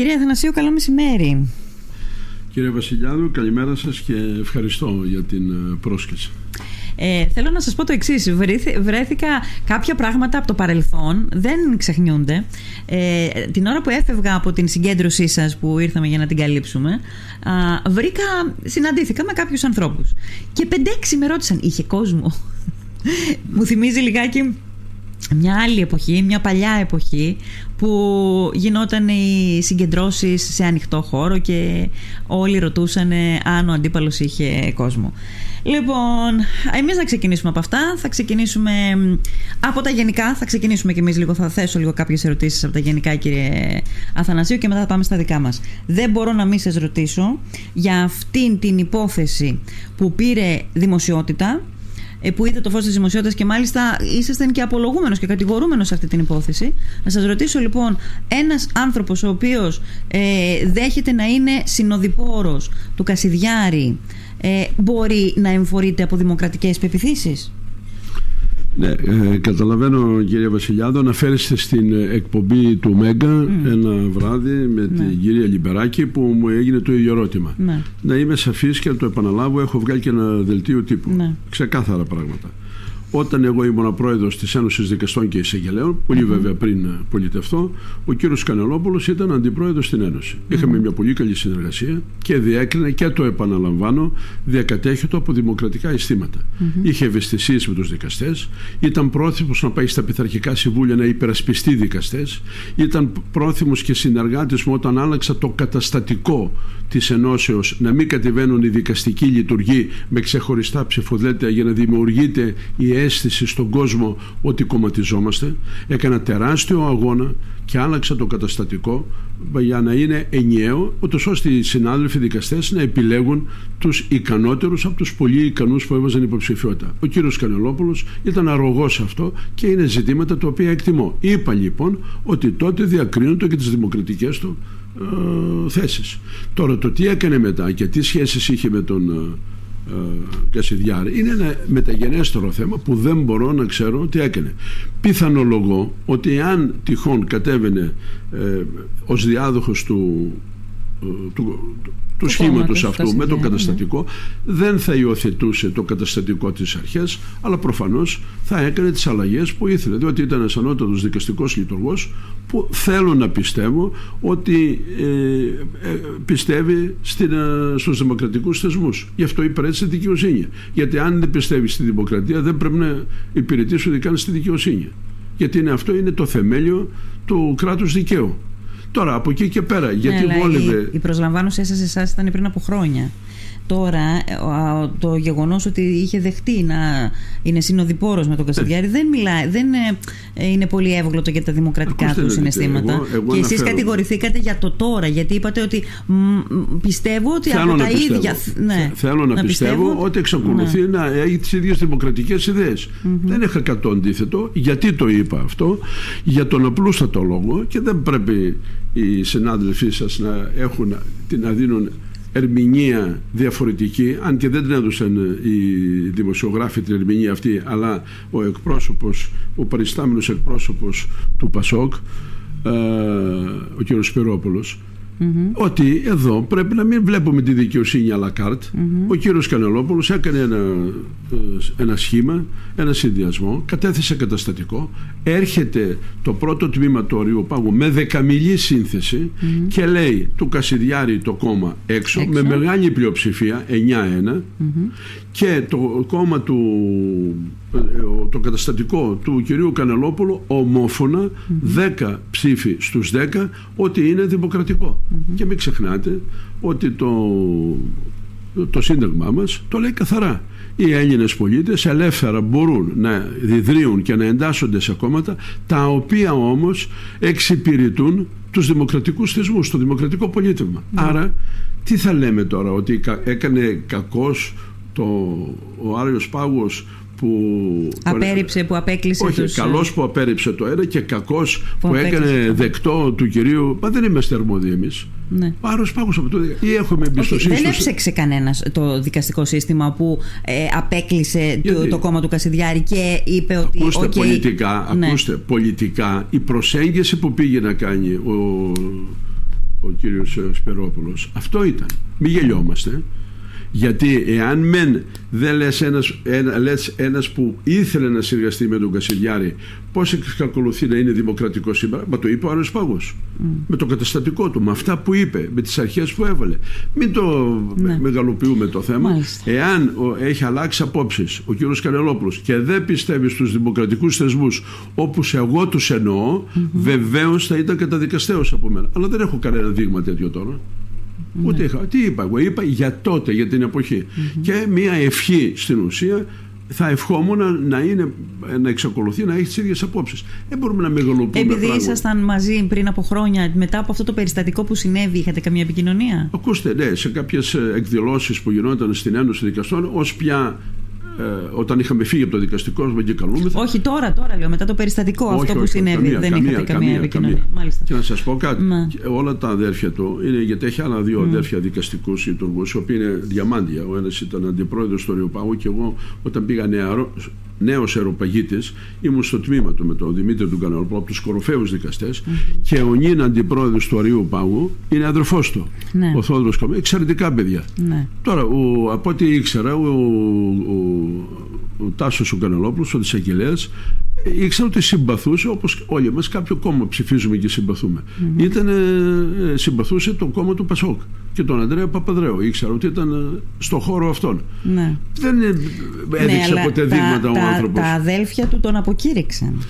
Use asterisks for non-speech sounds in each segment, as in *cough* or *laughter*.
Κύριε Αθανασίου, καλό μεσημέρι. Κύριε Βασιλιάδου, καλημέρα σας και ευχαριστώ για την ε, πρόσκληση. Ε, θέλω να σας πω το εξής. Βρέθηκα κάποια πράγματα από το παρελθόν, δεν ξεχνιούνται. Ε, την ώρα που έφευγα από την συγκέντρωσή σας που ήρθαμε για να την καλύψουμε, α, βρήκα, συναντήθηκα με κάποιους ανθρώπους. Και 5-6 με ρώτησαν, είχε κόσμο; *laughs* Μου θυμίζει λιγάκι μια άλλη εποχή, μια παλιά εποχή που γινόταν οι συγκεντρώσεις σε ανοιχτό χώρο και όλοι ρωτούσαν αν ο αντίπαλος είχε κόσμο. Λοιπόν, εμείς να ξεκινήσουμε από αυτά, θα ξεκινήσουμε από τα γενικά, θα ξεκινήσουμε και εμείς λίγο, θα θέσω λίγο κάποιες ερωτήσεις από τα γενικά κύριε Αθανασίου και μετά θα πάμε στα δικά μας. Δεν μπορώ να μην σας ρωτήσω για αυτήν την υπόθεση που πήρε δημοσιότητα ε, που είδε το φως της δημοσιότητας και μάλιστα ήσασταν και απολογούμενος και κατηγορούμενος σε αυτή την υπόθεση. Να σας ρωτήσω λοιπόν, ένας άνθρωπος ο οποίος ε, δέχεται να είναι συνοδοιπόρος του Κασιδιάρη ε, μπορεί να εμφορείται από δημοκρατικές πεπιθήσεις; Ναι, ε, καταλαβαίνω κύριε Βασιλιάδο αναφέρεστε στην εκπομπή του Μέγκα ένα βράδυ με την ναι. κυρία Λιμπεράκη που μου έγινε το ίδιο ερώτημα. Ναι. Να είμαι σαφής και να το επαναλάβω έχω βγάλει και ένα δελτίο τύπου. Ναι. Ξεκάθαρα πράγματα. Όταν εγώ ήμουν πρόεδρος της Ένωσης Δικαστών και Εισαγγελέων, πολύ βέβαια πριν πολιτευτώ, ο κύριος Κανελόπουλος ήταν αντιπρόεδρος στην Ένωση. Είχαμε μια πολύ καλή συνεργασία και διέκρινε και το επαναλαμβάνω, διακατέχεται από δημοκρατικά αισθήματα. Είχε ευαισθησίες με τους δικαστές, ήταν πρόθυμος να πάει στα πειθαρχικά συμβούλια να υπερασπιστεί δικαστές, ήταν πρόθυμος και συνεργάτης μου όταν άλλαξα το καταστατικό της Ενώσεως να μην κατεβαίνουν οι δικαστικοί λειτουργοί με ξεχωριστά ψηφοδέλτια για να δημιουργείται η αίσθηση στον κόσμο ότι κομματιζόμαστε. Έκανα τεράστιο αγώνα και άλλαξα το καταστατικό για να είναι ενιαίο, ούτως ώστε οι συνάδελφοι δικαστές να επιλέγουν τους ικανότερους από τους πολύ ικανούς που έβαζαν υποψηφιότητα. Ο κύριος Κανελόπουλος ήταν αρρωγός σε αυτό και είναι ζητήματα τα οποία εκτιμώ. Είπα λοιπόν ότι τότε διακρίνονται και τις δημοκρατικές του ε, θέσεις. Τώρα το τι έκανε μετά και τι σχέσεις είχε με τον ε, Κασιδιάρη είναι ένα μεταγενέστερο θέμα που δεν μπορώ να ξέρω τι έκανε. Πιθανολογώ ότι αν τυχόν κατέβαινε ε, ως διάδοχος του, ε, του, τους σχήματο αυτού με το ναι. καταστατικό δεν θα υιοθετούσε το καταστατικό της αρχές, αλλά προφανώς θα έκανε τις αλλαγές που ήθελε. Διότι ήταν ένας ανώτατος δικαστικός λειτουργός που θέλω να πιστεύω ότι ε, ε, πιστεύει στην, ε, στους δημοκρατικούς θεσμούς. Γι' αυτό υπηρέτησε τη δικαιοσύνη. Γιατί αν δεν πιστεύει στη δημοκρατία δεν πρέπει να υπηρετήσει ούτε καν στη δικαιοσύνη. Γιατί είναι, αυτό είναι το θεμέλιο του κράτους δικαίου. Τώρα από εκεί και πέρα, γιατί ναι, βόλευε. Η, η προσλαμβάνωσή σας εσάς ήταν πριν από χρόνια τώρα το γεγονός ότι είχε δεχτεί να είναι συνοδοιπόρος με τον Κασιδιάρη δεν μιλάει, δεν ε, είναι πολύ εύγλωτο για τα δημοκρατικά του συναισθήματα. και εσείς κατηγορηθήκατε για το τώρα, γιατί είπατε ότι πιστεύω ότι θέλω από τα πιστεύω. ίδια. Ναι, θέλω να, πιστεύω, ότι εξακολουθεί ναι. να έχει τις ίδιες δημοκρατικές ιδέες. Δεν είχα κατ' αντίθετο. Γιατί το είπα αυτό, για τον απλούστατο λόγο και δεν πρέπει οι συνάδελφοί σας να έχουν να δίνουν ερμηνεία διαφορετική αν και δεν την έδωσαν ε, οι δημοσιογράφοι την ερμηνεία αυτή αλλά ο εκπρόσωπος ο παριστάμενος εκπρόσωπος του Πασόκ ε, ο κ. Σπυρόπουλος ότι εδώ πρέπει να μην βλέπουμε τη δικαιοσύνη à la carte. Ο κύριος Κανελόπουλος έκανε ένα, ε, ένα σχήμα, ένα συνδυασμό, κατέθεσε καταστατικό, έρχεται το πρώτο τμήμα του ορίου πάγου με δεκαμιλή και λέει του Κασιδιάρη το κόμμα έξω, με μεγάλη πλειοψηφία, 9-1 και το κόμμα του ε, το καταστατικό του κυρίου Κανελόπουλου ομόφωνα 10 ψήφοι στους 10 ότι είναι και μην ξεχνάτε ότι το, το σύνταγμά μας το λέει καθαρά. Οι Έλληνες πολίτες ελεύθερα μπορούν να διδρύουν και να εντάσσονται σε κόμματα τα οποία όμως εξυπηρετούν τους δημοκρατικούς θεσμούς, το δημοκρατικό πολίτευμα. Άρα τι θα λέμε τώρα, ότι έκανε κακός το, ο Άριος Πάγος που απέριψε, που απέκλεισε όχι, τους... καλός που απέριψε το ένα και κακός που, που έκανε δεκτό του κυρίου μα δεν είμαστε αρμόδιοι εμείς ναι. Άρος πάγος από το ή έχουμε εμπιστοσύνη δεν έψεξε κανένας το δικαστικό σύστημα που ε, απέκλεισε το, το, κόμμα του Κασιδιάρη και είπε ότι ακούστε, okay, πολιτικά, ναι. ακούστε πολιτικά η προσέγγιση που πήγε να κάνει ο ο κύριος Σπερόπουλος. Αυτό ήταν. Μην γελιόμαστε. Γιατί εάν μεν δεν λες ένας, ένα, λες ένας που ήθελε να συνεργαστεί με τον Κασιδιάρη πώς εξακολουθεί να είναι δημοκρατικός σήμερα, μα το είπε ο Άρης Πάγος. Με το καταστατικό του, με αυτά που είπε, με τις αρχές που έβαλε. Μην το ναι. μεγαλοποιούμε το θέμα. Μάλιστα. Εάν έχει αλλάξει απόψεις ο κύριος Κανελόπουλος και δεν πιστεύει στους δημοκρατικούς θεσμούς όπως εγώ τους εννοώ, mm-hmm. βεβαίως θα ήταν καταδικαστέως από μένα. Αλλά δεν έχω κανένα δείγμα τέτοιο τώρα. Ναι. Ούτε είχα. Τι είπα εγώ, είπα για τότε, για την εποχη Και μια ευχή στην ουσία θα ευχόμουν να, είναι, να εξακολουθεί να έχει τις ίδιες απόψεις. Δεν μπορούμε να μεγαλοποιούμε. Επειδή ήσασταν μαζί πριν από χρόνια, μετά από αυτό το περιστατικό που συνέβη, είχατε καμία επικοινωνία; Ακούστε, ναι, σε κάποιες εκδηλώσεις που γινόταν στην Ένωση Δικαστών, ως πια ε, όταν είχαμε φύγει από το δικαστικό μα και καλούμεθα. Όχι τώρα, τώρα λέω, μετά το περιστατικό όχι, αυτό όχι, που συνέβη. καμία, δεν καμία, είχατε καμία, καμία, επικοινωνία. Μάλιστα. Και να σας πω κάτι. Μα. Όλα τα αδέρφια του είναι, γιατί έχει άλλα δύο αδέρφια δικαστικούς λειτουργού, οι οποίοι είναι διαμάντια. Ο ένας ήταν αντιπρόεδρος του Ριοπάγου και εγώ όταν πήγα νεαρό, νέος αεροπαγίτης, ήμουν στο τμήμα του με τον Δημήτρη του Καναλοπό, από τους κορυφαίους δικαστές, και ο νυν αντιπρόεδρος του Αρίου Πάγου είναι αδερφός του, Ναι. ο Θόδωρος Καμπέ. Εξαιρετικά παιδιά. Ναι. Τώρα, ο, από ό,τι ήξερα, ο, ο, ο, ο Τάσος ο Κανελόπουλο, ο Δησαγγελέα, ήξερα ότι συμπαθούσε, όπως όλοι μα, κάποιο κόμμα ψηφίζουμε και συμπαθούμε. Ήταν, ε, συμπαθούσε το κόμμα του Πασόκ και τον Ανδρέα Παπαδρέου. Ήξερα ότι ήταν ε, στο χώρο αυτόν. Ναι. Δεν ε, έδειξε ναι, ποτέ αλλά δείγματα τα, ο τα, άνθρωπος. τα αδέλφια του τον αποκήρυξαν.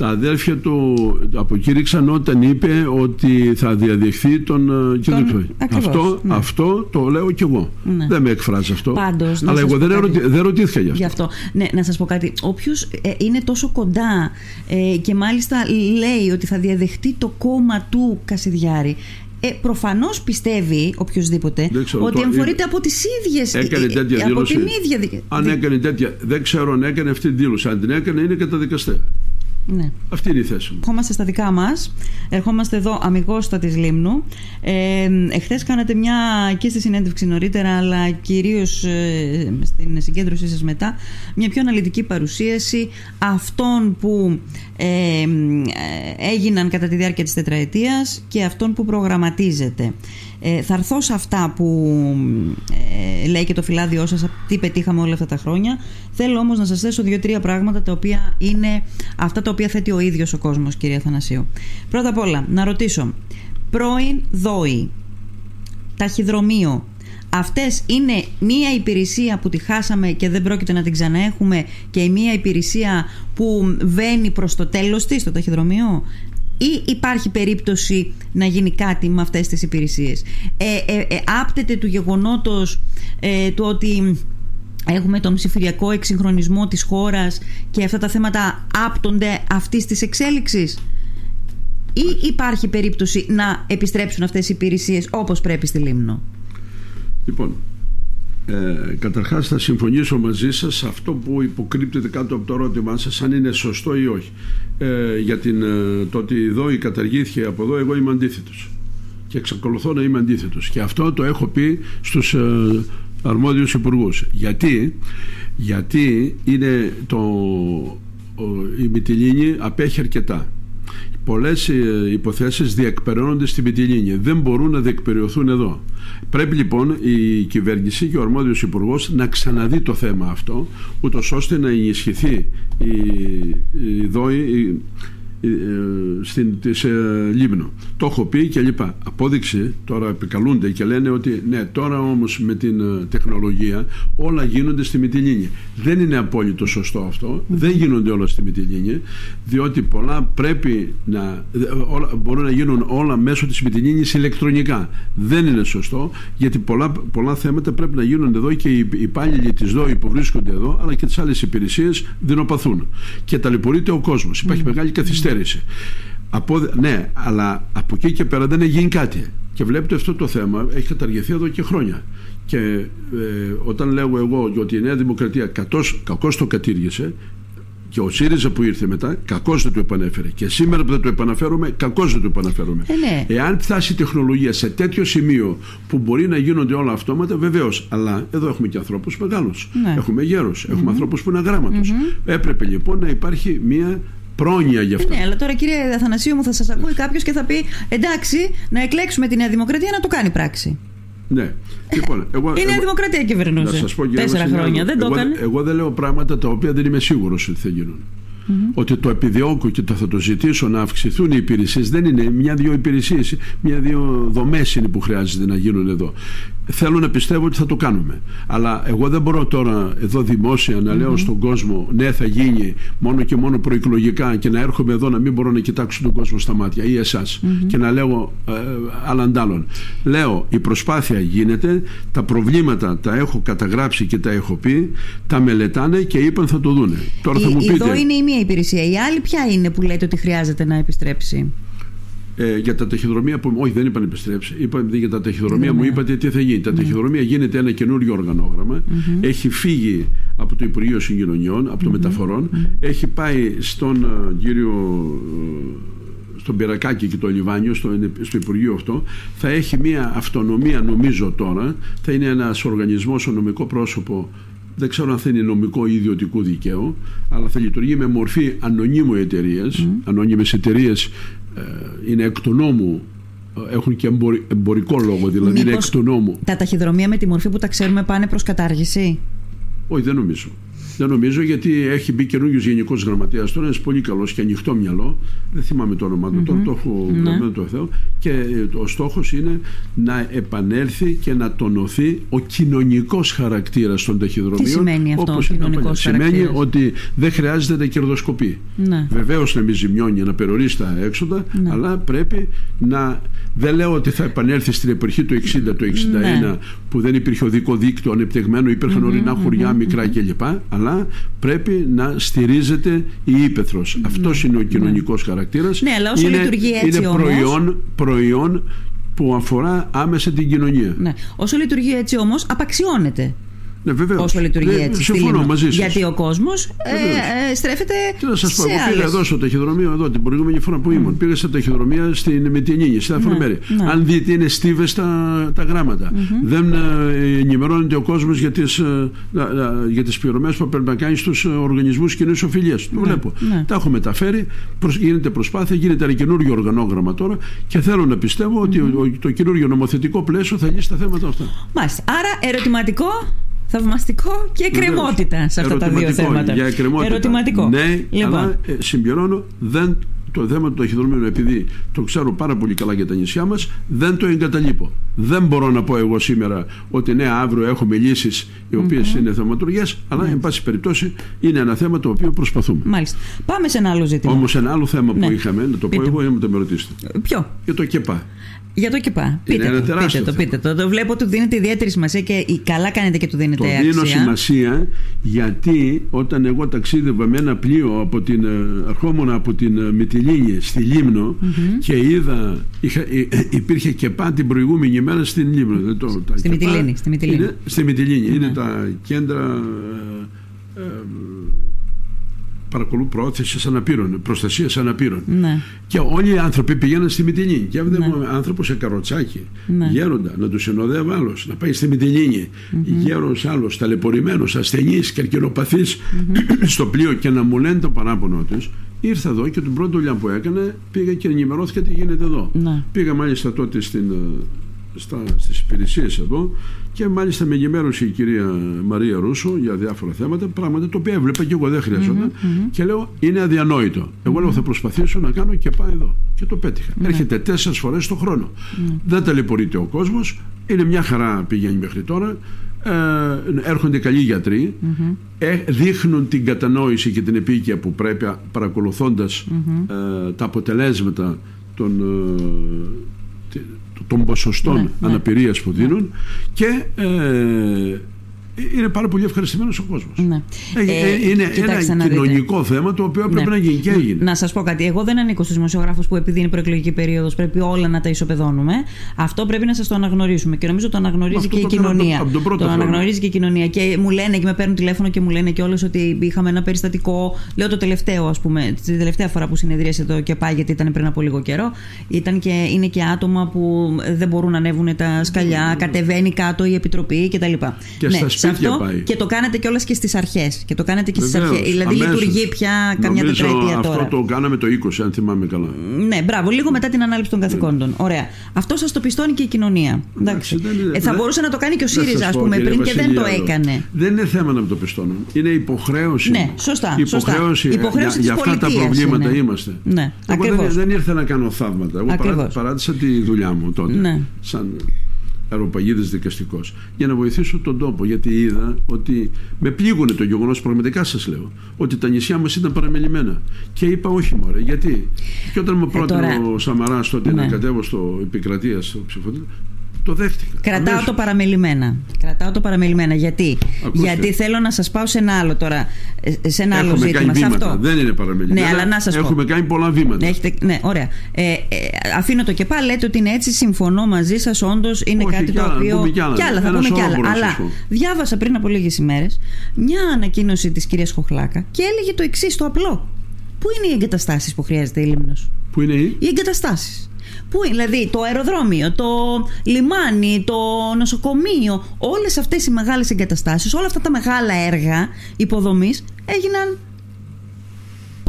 Τα αδέρφια του αποκήρυξαν όταν είπε ότι θα διαδεχθεί τον ε, κύριο Κλώη. ακριβώς, Αυτό, ναι. αυτό το λέω κι εγώ. Ναι. Δεν με εκφράζει αυτό. Πάντως, να Αλλά σας εγώ πω δεν, κάτι. ερωτη, δεν ρωτήθηκα γι' αυτό. Γι' αυτό. Ναι, να σας πω κάτι. Όποιος ε, είναι τόσο κοντά ε, και μάλιστα λέει ότι θα διαδεχτεί το κόμμα του Κασιδιάρη, ε, προφανώς πιστεύει οποιοδήποτε Δεν ξέρω, ότι το- εμφορείται από τις ίδιες Έκανε ε, τέτοια ε, από δήλωση. την ίδια δι- Αν δι- έκανε τέτοια. Δεν ξέρω αν έκανε αυτή τη δήλωση. Αν την έκανε, είναι καταδικαστέα. Ναι. Αυτή είναι η θέση μου. Ερχόμαστε στα δικά μας. Ερχόμαστε εδώ αμυγός της Λίμνου. Ε, εχθές κάνατε μια και στη συνέντευξη νωρίτερα, αλλά κυρίως ε, στην συγκέντρωσή σας μετά, μια πιο αναλυτική παρουσίαση αυτών που ε, ε, έγιναν κατά τη διάρκεια της τετραετίας και αυτών που προγραμματίζεται. Ε, θα έρθω σε αυτά που ε, λέει και το φυλάδιό σας, τι πετύχαμε όλα αυτά τα χρόνια. Θέλω όμως να σας θέσω δύο-τρία πράγματα τα οποία είναι αυτά τα οποία θέτει ο ίδιος ο κόσμος, κυρία Θανασίου. Πρώτα απ' όλα, να ρωτήσω, πρώην δόη, ταχυδρομείο, αυτές είναι μία υπηρεσία που τη χάσαμε και δεν πρόκειται να την ξαναέχουμε και μία υπηρεσία που βαίνει προς το τέλος της, το ταχυδρομείο; Ή υπάρχει περίπτωση να γίνει κάτι με αυτές τις υπηρεσίες; Ε, ε, ε, άπτεται του γεγονότος ε, του ότι έχουμε τον ψηφιακό εξυγχρονισμό της χώρας και αυτά τα θέματα άπτονται αυτής της εξέλιξης; Ή υπάρχει περίπτωση να επιστρέψουν αυτές οι υπηρεσίες όπως πρέπει στη Λίμνο; Λοιπόν, ε, καταρχάς θα συμφωνήσω μαζί σας σε αυτό που υποκρύπτεται κάτω από το ερώτημά σας αν είναι σωστό ή όχι. Ε, για την, ε, το ότι η ΔΟΗ καταργήθηκε από εδώ εγώ είμαι αντίθετος και εξακολουθώ να είμαι αντίθετος και αυτό το έχω πει στους ε, αρμόδιους υπουργούς. Γιατί, γιατί είναι το, ο, η Μυτιλίνη απέχει αρκετά. Πολλές ε, υποθέσεις διεκπεραιώνονται στη Μυτιλίνη. Δεν μπορούν να διεκπεραιωθούν εδώ. Πρέπει λοιπόν η κυβέρνηση και ο αρμόδιος υπουργός να ξαναδεί το θέμα αυτό, ούτως ώστε να ενισχυθεί η, η ΔΟΗ η- η- ε, στην, της ε, Λίμνο. Το έχω πει και λοιπά. Απόδειξη τώρα επικαλούνται και λένε ότι ναι τώρα όμως με την ε, τεχνολογία όλα γίνονται στη Μυτιλίνη. Δεν είναι απόλυτο σωστό αυτό. Δεν γίνονται όλα στη Μυτιλίνη διότι πολλά πρέπει να δε- όλα, μπορούν να γίνουν όλα μέσω της Μυτιλίνης ηλεκτρονικά. Δεν είναι σωστό γιατί πολλά, πολλά θέματα πρέπει να γίνονται εδώ και οι υπάλληλοι της ΔΟΗ που βρίσκονται εδώ αλλά και τις άλλες υπηρεσίες δεινοπαθούν και ταλαιπωρείται ο κόσμος. Υπάρχει μεγάλη καθυστέρηση. Από, ναι, αλλά από εκεί και πέρα δεν έχει γίνει κάτι. Και βλέπετε αυτό το θέμα έχει καταργηθεί εδώ και χρόνια. Και ε, όταν λέω εγώ ότι η Νέα Δημοκρατία κακώς, κακώς το κατήργησε και ο ΣΥΡΙΖΑ που ήρθε μετά, κακώς δεν το επανέφερε. Και σήμερα που δεν το επαναφέρουμε, κακώς δεν το επαναφέρουμε. Ε, ναι. Εάν φτάσει η τεχνολογία σε τέτοιο σημείο που μπορεί να γίνονται όλα αυτόματα, βεβαίως. Αλλά εδώ έχουμε και ανθρώπους μεγάλους. Ναι. Έχουμε γέρους, έχουμε ανθρώπους που είναι αγράμματος. Έπρεπε λοιπόν να υπάρχει μια πρόνοια γι' αυτό. Ναι, αλλά τώρα κύριε Αθανασίου μου θα σας ακούει κάποιος και θα πει εντάξει, να εκλέξουμε τη Νέα Δημοκρατία να το κάνει πράξη. Ναι. Λοιπόν, εγώ, η Νέα εγώ, Δημοκρατία κυβερνούσε. Να σας πω, Τέσσερα χρόνια. Δεν εγώ, το έκανε. Εγώ δεν λέω πράγματα τα οποία δεν είμαι σίγουρος ότι θα γίνουν. Mm-hmm. Ότι το επιδιώκω και το θα το ζητήσω να αυξηθούν οι υπηρεσίες. Δεν είναι μια-δύο υπηρεσίες, μια-δύο δομές είναι που χρειάζεται να γίνουν εδώ. Θέλω να πιστεύω ότι θα το κάνουμε. Αλλά εγώ δεν μπορώ τώρα εδώ δημόσια να λέω στον κόσμο ναι, θα γίνει μόνο και μόνο προεκλογικά και να έρχομαι εδώ να μην μπορώ να κοιτάξω τον κόσμο στα μάτια ή εσάς και να λέω ε, άλλαν άλλον. Λέω η προσπάθεια γίνεται, τα προβλήματα τα έχω καταγράψει και τα έχω πει, τα μελετάνε και είπαν θα το δούνε. Τώρα θα μου πείτε. Εδώ είναι η μία υπηρεσία. Η άλλη ποια είναι που λέτε ότι χρειάζεται να επιστρέψει; Ε, για τα ταχυδρομεία που. Όχι, δεν είπαν επιστρέψει. Είπαν για τα ταχυδρομεία μου είπατε τι θα γίνει. Τα ταχυδρομεία γίνεται ένα καινούριο οργανόγραμμα. Έχει φύγει από το Υπουργείο Συγκοινωνιών, από το Μεταφορών. Έχει πάει στον uh, κύριο. στον Πυρακάκη και το Λιβάνιο, στο, στο Υπουργείο αυτό, θα έχει μια αυτονομία νομίζω τώρα, θα είναι ένας οργανισμός, ο νομικό πρόσωπο δεν ξέρω αν θα είναι νομικό ή ιδιωτικού δικαίου, αλλά θα λειτουργεί με μορφή ανωνύμου εταιρείε. Mm. Ανώνυμες εταιρείες ε, είναι εκ του νόμου έχουν και εμπορικό λόγο, δηλαδή Μήπως είναι εκ του νόμου. Τα ταχυδρομεία με τη μορφή που τα ξέρουμε πάνε προς κατάργηση; Όχι, δεν νομίζω. Δεν νομίζω γιατί έχει μπει καινούριο γενικός γραμματέας τώρα, είναι πολύ καλός και ανοιχτό μυαλό. Δεν θυμάμαι το όνομά του, τώρα το έχω ναι. γραμμένο το Θεό. Και ε, ο στόχος είναι να επανέλθει και να τονωθεί ο κοινωνικός χαρακτήρας των ταχυδρομείων. Τι σημαίνει αυτό, ο κοινωνικός Σημαίνει ότι δεν χρειάζεται να κερδοσκοπεί. Ναι. Βεβαίως να μην ζημιώνει, να περιορίσει τα έξοδα, ναι. αλλά πρέπει να. Δεν λέω ότι θα επανέλθει στην εποχή του 60, του 61, ναι. που δεν υπήρχε οδικό δίκτυο ανεπτυγμένο, υπήρχαν ορεινά χωριά μικρά κλπ. Αλλά πρέπει να στηρίζεται η ύπεθρο. Mm. Αυτός είναι ο κοινωνικός ναι. χαρακτήρας. Ναι, αλλά όσο είναι, λειτουργεί έτσι είναι προϊόν, όμως... προϊόν που αφορά άμεσα την κοινωνία. Ναι. Όσο λειτουργεί έτσι όμως απαξιώνεται. Ναι, βεβαίως. Όσο λειτουργεί ναι, έτσι. Συμφωνώ μαζί σας. Γιατί ο κόσμος ε, ε, στρέφεται. Τι να σας πω, εγώ άλλες... πήγα εδώ στο ταχυδρομείο εδώ την προηγούμενη φορά που ήμουν. Mm. Πήγα στα ταχυδρομεία στην Μετινίνη, στη διάφορα ναι, μέρη. Ναι. Αν δείτε, είναι στίβες τα, τα γράμματα. Mm-hmm. Δεν ε, ενημερώνεται ο κόσμος για τις ε, για τις πληρωμές που πρέπει να κάνει στους οργανισμούς κοινής οφειλίας. Το ναι, βλέπω. Ναι. Τα έχω μεταφέρει, προς, γίνεται προσπάθεια, γίνεται ένα καινούριο οργανόγραμμα τώρα και θέλω να πιστεύω ότι mm-hmm. το καινούριο νομοθετικό πλαίσιο θα λύσει τα θέματα αυτά. Μάλιστα. Άρα ερωτηματικό θαυμαστικό και εκκρεμότητα σε αυτά τα δύο θέματα. Για Ερωτηματικό. Ναι, λοιπόν. αλλά ε, συμπληρώνω, δεν, το θέμα του ταχυδρομείου, επειδή το ξέρω πάρα πολύ καλά για τα νησιά μας, δεν το εγκαταλείπω. Δεν μπορώ να πω εγώ σήμερα ότι ναι, αύριο έχουμε λύσεις οι οποίες mm-hmm. είναι θεματουργές, αλλά mm-hmm. εν πάση περιπτώσει είναι ένα θέμα το οποίο προσπαθούμε. Μάλιστα. Πάμε σε ένα άλλο ζήτημα. Όμως ένα άλλο θέμα ναι. που είχαμε, να το πω εγώ ή να το με ρωτήσετε. Ποιο; Για το ΚΕΠΑ. Για το ΚΕΠΑ. Πείτε, το, πείτε, το, πείτε το. Το βλέπω ότι δίνετε ιδιαίτερη σημασία και καλά κάνετε και του δίνετε το αξία. Το δίνω σημασία γιατί όταν εγώ ταξίδευα με ένα πλοίο από την, ερχόμουν από την Μυτιλίνη στη Λίμνο mm-hmm. και είδα, είχα, υπήρχε ΚΕΠΑ την προηγούμενη μέρα στην Λίμνο. Το, στη Μυτιλίνη. Στη Μυτιλίνη. Είναι, στη Μυτιλίνη. Mm-hmm. Είναι τα κέντρα ε, ε, παρακολού πρόθεση αναπήρων, προστασίας αναπήρων. Ναι. Και όλοι οι άνθρωποι πήγαιναν στη Μυτιλίνη. Και έβλεπε ναι. άνθρωπος σε καροτσάκι, ναι. γέροντα, να τους συνοδεύει άλλος, να πάει στη Μυτιλίνη. Mm-hmm. Γέρος άλλος, ταλαιπωρημένος, ασθενής, καρκινοπαθής, mm-hmm. *clears throat* στο πλοίο και να μου λένε το παράπονο τους. Ήρθα εδώ και την πρώτη δουλειά που έκανε πήγα και ενημερώθηκα τι γίνεται εδώ. Ναι. Πήγα μάλιστα τότε στην, στα, στις υπηρεσίες εδώ και μάλιστα με ενημέρωσε η κυρία Μαρία Ρούσο για διάφορα θέματα, πράγματα τα οποία έβλεπα και εγώ δεν χρειαζόταν mm-hmm, και λέω είναι αδιανόητο. Mm-hmm. Εγώ λέω θα προσπαθήσω να κάνω και πάω εδώ. Και το πέτυχα. Mm-hmm. Έρχεται τέσσερις φορές το χρόνο. Δεν ταλαιπωρείται ο κόσμος. Είναι μια χαρά πηγαίνει μέχρι τώρα. Ε, έρχονται καλοί γιατροί, ε, δείχνουν την κατανόηση και την επίκαια που πρέπει παρακολουθώντας ε, τα αποτελέσματα των ε, των ποσοστών ναι, ναι. αναπηρίας που δίνουν και ε, είναι πάρα πολύ ευχαριστημένος ο κόσμος. Ναι. Ε, ε, είναι ένα κοινωνικό θέμα το οποίο πρέπει ναι. να γίνει και έγινε. Να σας πω κάτι. Εγώ δεν ανήκω στους δημοσιογράφους που επειδή είναι προεκλογική περίοδος πρέπει όλα να τα ισοπεδώνουμε. Αυτό πρέπει να σας το αναγνωρίσουμε και νομίζω το αναγνωρίζει και η κοινωνία. Από, από το, το αναγνωρίζει και η κοινωνία. Και μου λένε και με παίρνουν τηλέφωνο και μου λένε και όλε ότι είχαμε ένα περιστατικό. Λέω το τελευταίο, ας πούμε, τη τελευταία φορά που συνεδρίασε το ΚΕΠΑ, γιατί ήταν πριν από λίγο καιρό. Ήταν και, είναι και άτομα που δεν μπορούν να ανέβουν τα σκαλιά, κατεβαίνει κάτω η επιτροπή κτλ. Και ναι, σε αυτό πάει. και το κάνετε κιόλας και στις αρχές. Και το κάνετε και στις αρχές. Δηλαδή αμέσως. λειτουργεί πια καμιά τετραετία τώρα. Αυτό το κάναμε το 20, αν θυμάμαι καλά. Ναι, μπράβο, λίγο μετά την ανάληψη των καθηκόντων. Ναι. Ωραία. Αυτό σας το πιστώνει και η κοινωνία. Εντάξει. Δεν, ε, θα μπορούσε να το κάνει και ο ΣΥΡΙΖΑ, ας πούμε, πριν και δεν το έκανε. Δεν είναι θέμα να το πιστώνουν. Είναι υποχρέωση. Ναι, σωστά. Υποχρέωση, υποχρέωση για, αυτά τα προβλήματα είμαστε. Ναι, δεν ήρθα να κάνω θαύματα. Εγώ παράτησα τη δουλειά μου τότε. Ναι. Σαν αεροπαγίδες δικαστικός για να βοηθήσω τον τόπο γιατί είδα ότι με πλήγωνε το γεγονός πραγματικά σας λέω ότι τα νησιά μας ήταν παραμελημένα και είπα όχι μωρέ γιατί και όταν μου ε, πρότεινε τώρα... ο Σαμαράς τότε ναι. να κατέβω στο επικρατεία στο ψηφοδέλτιο το δέχτηκα. Κρατάω το παραμελημένα. Κρατάω το παραμελημένα. Γιατί, Γιατί θέλω να σας πάω σε ένα άλλο τώρα. Ε, σε ένα Έχουμε άλλο ζήτημα. Κάνει βήματα. Αυτό. Δεν είναι παραμελημένα. Ναι, αλλά να σας Έχουμε πω. κάνει πολλά βήματα. Έχετε, ναι, ωραία. Ε, ε, αφήνω το και πάλι. Λέτε ότι είναι έτσι. Συμφωνώ μαζί σας. Όντως είναι Όχι, κάτι το οποίο. Κι άλλα, κι άλλα θα πούμε κι άλλα. Αλλά διάβασα πριν από λίγες ημέρες μια ανακοίνωση της κυρίας Χοχλάκα και έλεγε το εξής, το απλό. Πού είναι οι εγκαταστάσεις που χρειάζεται η Λίμνος; Πού είναι οι, οι εγκαταστάσεις. Πού δηλαδή το αεροδρόμιο, το λιμάνι, το νοσοκομείο, όλες αυτές οι μεγάλες εγκαταστάσεις, όλα αυτά τα μεγάλα έργα υποδομής έγιναν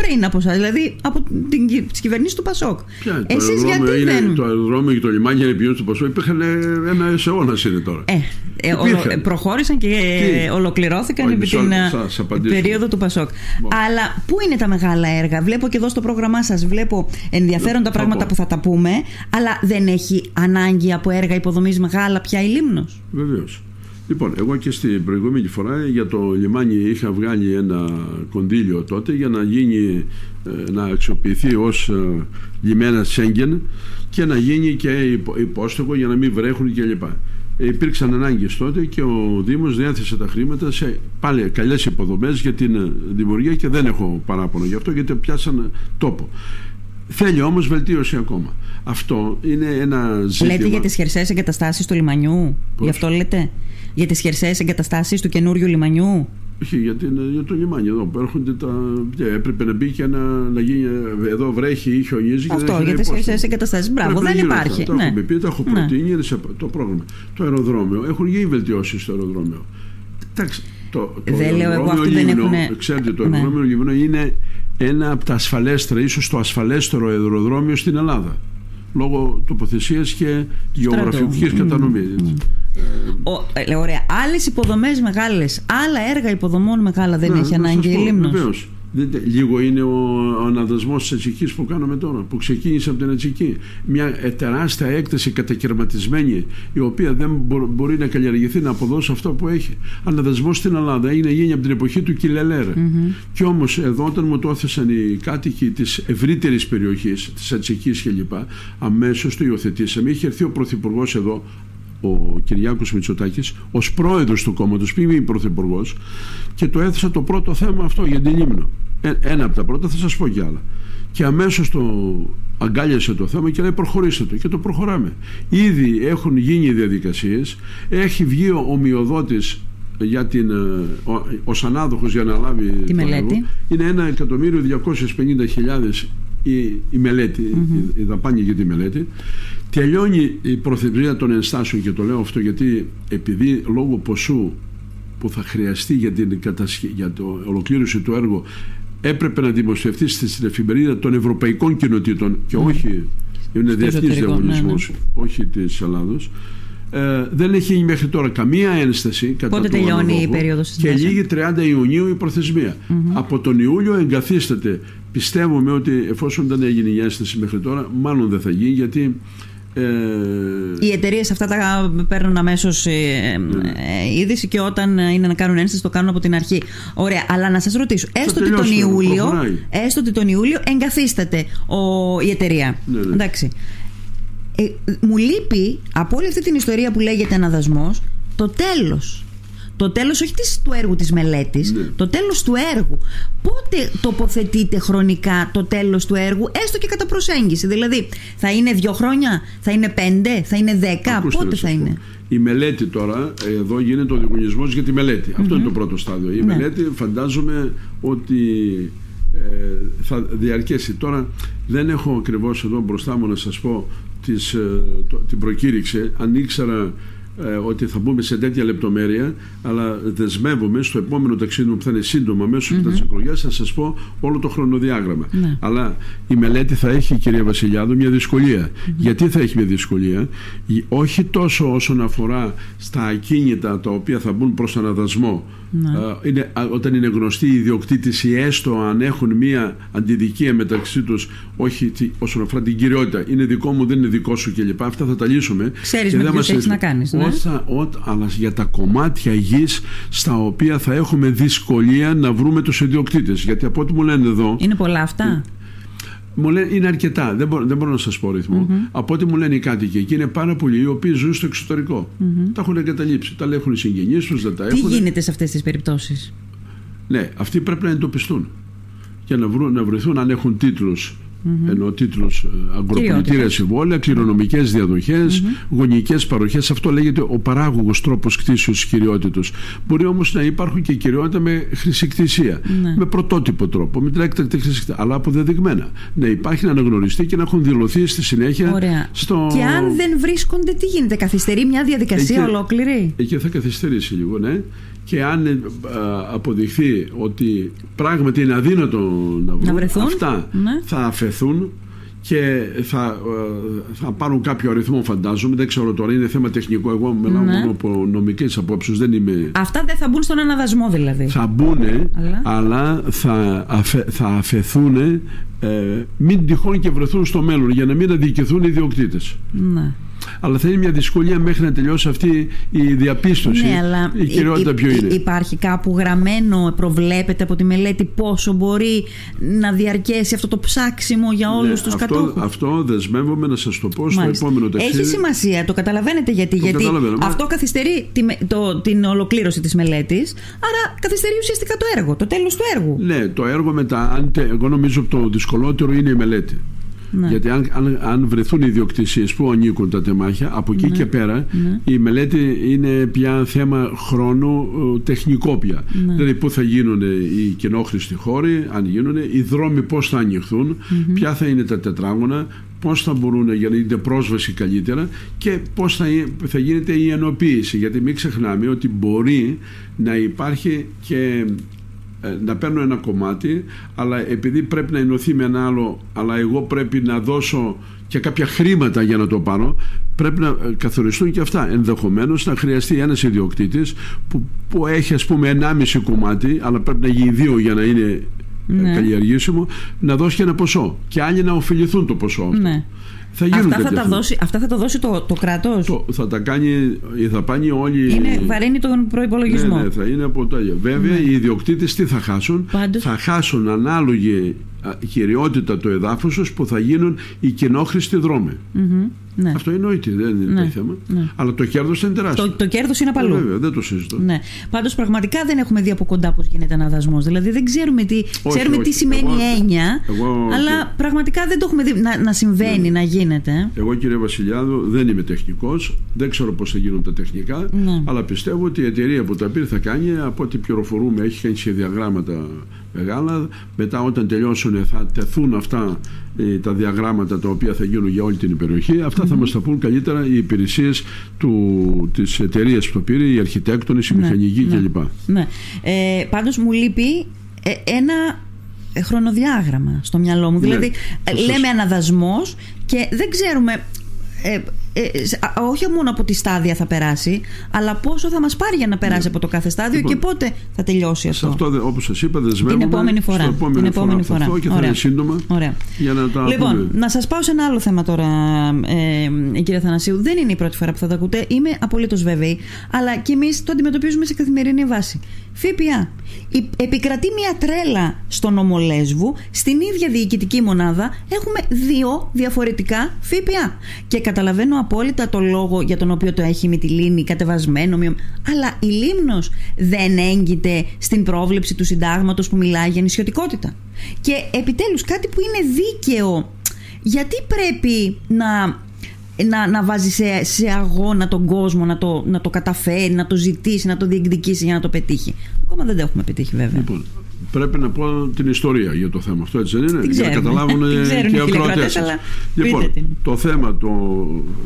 πριν από εσάς, δηλαδή από την κυβερνήση του Πασόκ. Ποια, Εσείς το γιατί είναι, δεν... Το αεροδρόμιο και το λιμάνι για να του Πασόκ υπήρχαν ένα αιώνας είναι τώρα. Ε, ε, ολο, προχώρησαν και Τι; ολοκληρώθηκαν επί την ε, περίοδο του Πασόκ. Αλλά πού είναι τα μεγάλα έργα; Βλέπω και εδώ στο πρόγραμμά σας, βλέπω ενδιαφέροντα ε, πράγματα που θα τα πούμε, αλλά δεν έχει ανάγκη από έργα υποδομής μεγάλα πια η Λίμνος; Βεβαίως. Λοιπόν, εγώ και στην προηγούμενη φορά για το λιμάνι είχα βγάλει ένα κονδύλιο τότε για να γίνει, ε, να αξιοποιηθεί ως ε, λιμένα Σέγγεν και να γίνει και υπόστοχο για να μην βρέχουν κλπ. Ε, υπήρξαν ανάγκες τότε και ο Δήμος διέθεσε τα χρήματα σε πάλι καλές υποδομές για την δημιουργία και δεν έχω παράπονο γι' αυτό γιατί πιάσαν τόπο. Θέλει όμως βελτίωση ακόμα. Αυτό είναι ένα ζήτημα. Λέτε για τις χερσαίες εγκαταστάσεις του λιμανιού, γι' αυτό λέτε; Για τις χερσαίες εγκαταστάσεις του καινούριου λιμανιού; Όχι, για, για το λιμάνι εδώ που έρχονται τα. Έπρεπε να μπει και να, να γίνει. Εδώ βρέχει ή χιονίζει. Αυτό για τις χερσαίες εγκαταστάσεις. Μπράβο, δεν υπάρχει. Το ναι. έχουμε πει, το έχω ναι. προτείνει, είναι το πρόγραμμα. Το αεροδρόμιο. Έχουν γίνει βελτιώσεις στο αεροδρόμιο. Εντάξει. Το, το δεν λέω εγώ αυτοί δεν έχουν. Ξέρετε, το ναι. αεροδρόμιο ναι. είναι ένα από τα ασφαλέστερα, ίσως το ασφαλέστερο αεροδρόμιο στην Ελλάδα. Λόγω τοποθεσίας και γεωγραφικής mm. κατανομής. Mm. Ε, ωραία. Άλλες υποδομές μεγάλες, άλλα έργα υποδομών μεγάλα δεν ναι, έχει ανάγκη η Λίμνος. Λίγο είναι ο, ο αναδασμός της Ατσικής που κάνουμε τώρα, που ξεκίνησε από την Ατσική. Μια ε, τεράστια έκταση κατακαιρματισμένη, η οποία δεν μπορεί να καλλιεργηθεί να αποδώσει αυτό που έχει. Αναδασμός στην Ελλάδα έγινε γίνει από την εποχή του Κιλελέρ. Mm-hmm. Και όμως εδώ, όταν μου το έθεσαν οι κάτοικοι της ευρύτερης περιοχής, της Ατσικής κλπ., αμέσως το υιοθετήσαμε. Είχε έρθει ο Πρωθυπουργός εδώ, ο Κυριάκος Μητσοτάκης ως πρόεδρος του κόμματος, πριν πρωθυπουργός και το έθεσα το πρώτο θέμα αυτό για την Λίμνο. Ε, ένα από τα πρώτα θα σας πω κι άλλα. Και αμέσως το αγκάλιασε το θέμα και λέει προχωρήστε το και το προχωράμε. Ήδη έχουν γίνει οι διαδικασίες, έχει βγει ο ομοιοδότης για την, ε, ο, ως ανάδοχος για να λάβει τη μελέτη. είναι 1.250.000 η, η μελέτη, mm-hmm. η, η δαπάνη για τη μελέτη Τελειώνει η προθεσμία των ενστάσεων και το λέω αυτό γιατί επειδή λόγω ποσού που θα χρειαστεί για την για το ολοκλήρωση του έργου έπρεπε να δημοσιευτεί στην εφημερίδα των Ευρωπαϊκών Κοινοτήτων και ναι. όχι είναι διεθνή διαγωνισμό, ναι, ναι. όχι της Ελλάδος. Ε, δεν έχει γίνει μέχρι τώρα καμία ένσταση κατά Πότε τελειώνει η περίοδος Και λήγει 30 Ιουνίου η προθεσμια Από τον Ιούλιο εγκαθίσταται. Πιστεύουμε ότι εφόσον δεν έγινε η ένσταση μέχρι τώρα, μάλλον δεν θα γίνει γιατί ε... Οι εταιρείες αυτά τα παίρνουν αμέσως ε, ε, είδηση και όταν είναι να κάνουν ένσταση το κάνουν από την αρχή. Ωραία, αλλά να σας ρωτήσω, έστω ότι, τον Ιούλιο, έστω ότι τον Ιούλιο εγκαθίσταται ο, η εταιρεία. Ναι, ναι. Εντάξει. Ε, μου λείπει από όλη αυτή την ιστορία που λέγεται αναδασμός το τέλος το τέλος όχι της, του έργου της μελέτης, ναι. το τέλος του έργου. Πότε τοποθετείτε χρονικά το τέλος του έργου, έστω και κατά προσέγγιση. Δηλαδή, θα είναι δύο χρόνια, θα είναι πέντε, θα είναι δέκα, πότε θα είναι; Η μελέτη τώρα, εδώ γίνεται ο διαγωνισμός για τη μελετη Αυτό είναι το πρώτο στάδιο. Η ναι. μελέτη φαντάζομαι ότι ε, θα διαρκέσει. Τώρα δεν έχω ακριβώς εδώ μπροστά μου να σας πω τις, ε, την προκήρυξη. Αν ήξερα ε, ότι θα μπούμε σε τέτοια λεπτομέρεια, αλλά δεσμεύομαι στο επόμενο ταξίδι μου που θα είναι σύντομα μέσω mm-hmm. τη εκλογή, θα σας πω όλο το χρονοδιάγραμμα. Ναι. Αλλά η μελέτη θα έχει, κυρία Βασιλιάδου, μια δυσκολία. Γιατί θα έχει μια δυσκολία, όχι τόσο όσον αφορά στα ακίνητα τα οποία θα μπουν προς αναδασμό, ναι. Ε, είναι, όταν είναι γνωστή η ιδιοκτήτη ή έστω αν έχουν μία αντιδικία μεταξύ τους, όχι όσον αφορά την κυριότητα, είναι δικό μου, δεν είναι δικό σου κλπ. Αυτά θα τα λύσουμε. Ξέρεις με τι έχεις να κάνεις. Ναι. αλλά για τα κομμάτια γης στα οποία θα έχουμε δυσκολία να βρούμε τους ιδιοκτήτες. Γιατί από ό,τι μου λένε εδώ. Είναι πολλά αυτά; Μου λένε είναι αρκετά. Δεν μπορώ, δεν μπορώ να σας πω ρυθμό. Mm-hmm. Από ό,τι μου λένε οι κάτοικοι εκεί είναι πάρα πολλοί οι οποίοι ζουν στο εξωτερικό. Mm-hmm. Τα έχουν εγκαταλείψει. Τα έχουν οι συγγενείς τους, δεν τα έχουν. Τι γίνεται σε αυτές τις περιπτώσεις; Ναι, αυτοί πρέπει να εντοπιστούν και να, βρουν, να βρεθούν αν έχουν τίτλους mm-hmm. ενώ τίτλος ε, Αγκροπολιτήρια συμβόλαια, κληρονομικές διαδοχές, mm-hmm. γονικές παροχές. Αυτό λέγεται ο παράγωγος τρόπος κτήσεω της κυριότητα. Μπορεί όμως να υπάρχουν και κυριότητα με χρησικτησία, mm-hmm. με πρωτότυπο τρόπο, με την έκτακτη χρησικτησία, αλλά αποδεδειγμένα. Να υπάρχει να αναγνωριστεί και να έχουν δηλωθεί στη συνέχεια. Ωραία. Στο... Και αν δεν βρίσκονται, τι γίνεται, καθυστερεί μια διαδικασία εκεί, ολόκληρη; Εκεί θα καθυστερήσει λίγο, ναι και αν ε, αποδειχθεί ότι πράγματι είναι αδύνατο να βρουν αυτά ναι. θα αφαιθούν και θα, ε, θα πάρουν κάποιο αριθμό φαντάζομαι. Δεν ξέρω τώρα είναι θέμα τεχνικό. Εγώ μιλάω ναι. μόνο από νομικές απόψεις δεν είμαι... Αυτά δεν θα μπουν στον αναδασμό δηλαδή. Θα μπουν αλλά, αλλά θα, αφαι, θα αφαιθούν ε, μην τυχόν και βρεθούν στο μέλλον για να μην αδικηθούν οι ιδιοκτήτες. Ναι αλλά θα είναι μια δυσκολία μέχρι να τελειώσει αυτή η διαπίστωση. Ναι, αλλά η κυριότητα ποιο είναι. Υπάρχει κάπου γραμμένο, προβλέπεται από τη μελέτη πόσο μπορεί να διαρκέσει αυτό το ψάξιμο για όλους ναι, του κατόχους; Αυτό δεσμεύομαι να σας το πω στο Μάλιστα. επόμενο ταξίδι. Έχει σημασία, το καταλαβαίνετε γιατί. Το γιατί αυτό καθυστερεί τη, το, την ολοκλήρωση της μελέτης, άρα καθυστερεί ουσιαστικά το έργο, το τέλος του έργου. Ναι, το έργο μετά, αν, εγώ νομίζω το δυσκολότερο είναι η μελέτη. Ναι. Γιατί αν, αν, αν βρεθούν ιδιοκτησίες που ανήκουν τα τεμάχια, από εκεί ναι. και πέρα ναι. η μελέτη είναι πια θέμα χρόνου ε, τεχνικό πια. Δηλαδή πού θα γίνουν οι κοινόχρηστοι χώροι, αν γίνουν, οι δρόμοι πώς θα ανοιχθούν, ποια θα είναι τα τετράγωνα, πώς θα μπορούν για να γίνεται πρόσβαση καλύτερα και πώς θα, θα γίνεται η ενοποίηση γιατί μην ξεχνάμε ότι μπορεί να υπάρχει και ε, να παίρνω ένα κομμάτι αλλά επειδή πρέπει να ενωθεί με ένα άλλο αλλά εγώ πρέπει να δώσω και κάποια χρήματα για να το πάρω πρέπει να ε, καθοριστούν και αυτά ενδεχομένως να χρειαστεί ένας ιδιοκτήτης που, που έχει ας πούμε 1,5 κομμάτι αλλά πρέπει να γίνει δύο για να είναι ναι. καλλιεργήσιμο να δώσει και ένα ποσό και άλλοι να ωφεληθούν το ποσό αυτό ναι. Θα αυτά, θα τα δώσει, αυτά θα τα δώσει το, το κράτος. Θα τα κάνει, θα πάνει όλοι. Είναι βαρύνει τον προπολογισμό. Ναι, ναι, θα είναι από τα Βέβαια, ναι. οι ιδιοκτήτες τι θα χάσουν; Θα χάσουν ανάλογη κυριότητα του εδάφους που θα γίνουν οι κοινόχρηστοι δρόμοι. Ναι. Αυτό εννοείται, δεν είναι ναι. το θέμα. Ναι. Αλλά το κέρδος είναι τεράστιο. Το, το κέρδος είναι παλού. Ε, βέβαια, δεν το συζητώ. Ναι. Πάντως πραγματικά δεν έχουμε δει από κοντά πώς γίνεται ένα δασμό. Δηλαδή δεν ξέρουμε τι, όχι, ξέρουμε όχι. τι σημαίνει εγώ, έννοια, εγώ, αλλά πραγματικά δεν το έχουμε δει να, να συμβαίνει, ναι. να γίνεται. Εγώ κύριε Βασιλιάδου δεν είμαι τεχνικός, δεν ξέρω πώς θα γίνουν τα τεχνικά, ναι. αλλά πιστεύω ότι η εταιρεία που τα πήρε θα κάνει από ό,τι πληροφορούμε έχει κάνει σχεδιαγράμματα μεγάλα. Μετά όταν τελειώσουν θα τεθούν αυτά ε, τα διαγράμματα τα οποία θα γίνουν για όλη την περιοχή. Αυτά θα μας τα πούν καλύτερα οι υπηρεσίες του, της εταιρείας που το πήρε, οι αρχιτέκτονες, οι ναι, μηχανικοί ναι, κλπ. Ναι. Ε, πάντως μου λείπει ε, ένα χρονοδιάγραμμα στο μυαλό μου. Ναι, δηλαδή λέμε αναδασμός και δεν ξέρουμε ε, ε, όχι μόνο από τη στάδια θα περάσει, αλλά πόσο θα μας πάρει για να περάσει ναι. από το κάθε στάδιο λοιπόν, και πότε θα τελειώσει αυτό. Σε αυτό, όπως σας είπα, δεσμεύομαι. Την επόμενη φορά. Επόμενη την επόμενη φορά. φορά. και θα είναι σύντομα. Ωραία. Για να τα λοιπόν, πούμε. να σας πάω σε ένα άλλο θέμα τώρα, ε, κύριε Θανασίου. Δεν είναι η πρώτη φορά που θα τα ακούτε. Είμαι απολύτως βέβαιη. Αλλά και εμείς το αντιμετωπίζουμε σε καθημερινή βάση. ΦΠΑ. Επικρατεί μια τρέλα στον ομολέσβου, στην ίδια διοικητική μονάδα έχουμε δύο διαφορετικά ΦΠΑ. Και καταλαβαίνω απόλυτα το λόγο για τον οποίο το έχει η Μυτιλίνη κατεβασμένο. Αλλά η Λίμνος δεν έγκυται στην πρόβλεψη του συντάγματος που μιλάει για νησιωτικότητα. Και επιτέλους κάτι που είναι δίκαιο. Γιατί πρέπει να να, να βάζει σε, σε αγώνα τον κόσμο να το, να το καταφέρει, να το ζητήσει, να το διεκδικήσει για να το πετύχει; Ακόμα δεν το έχουμε πετύχει βέβαια. Λοιπόν, πρέπει να πω την ιστορία για το θέμα αυτό, έτσι δεν είναι, για να καταλάβουν και οι ακροατές. Λοιπόν, το θέμα, το,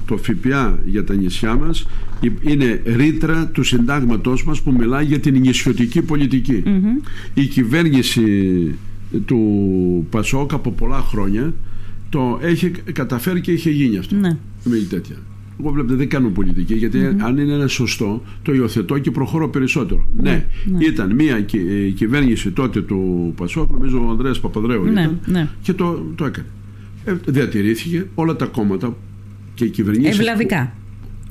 το ΦΠΑ για τα νησιά μας είναι ρήτρα του συντάγματός μας που μιλάει για την νησιωτική Η κυβέρνηση του Πασόκ από πολλά χρόνια το έχει καταφέρει και είχε γίνει αυτό. Ναι. Με τέτοια. Εγώ βλέπετε δεν κάνω πολιτική γιατί αν είναι ένα σωστό το υιοθετώ και προχωρώ περισσότερο. Ναι, ναι, ναι. ήταν μια ε, κυβέρνηση τότε του Πασόκ, νομίζω ο Ανδρέας Παπαδρέου ναι, ήταν ναι. και το, το έκανε. Ε, διατηρήθηκε όλα τα κόμματα και οι κυβερνήσεις... Ευλαβικά.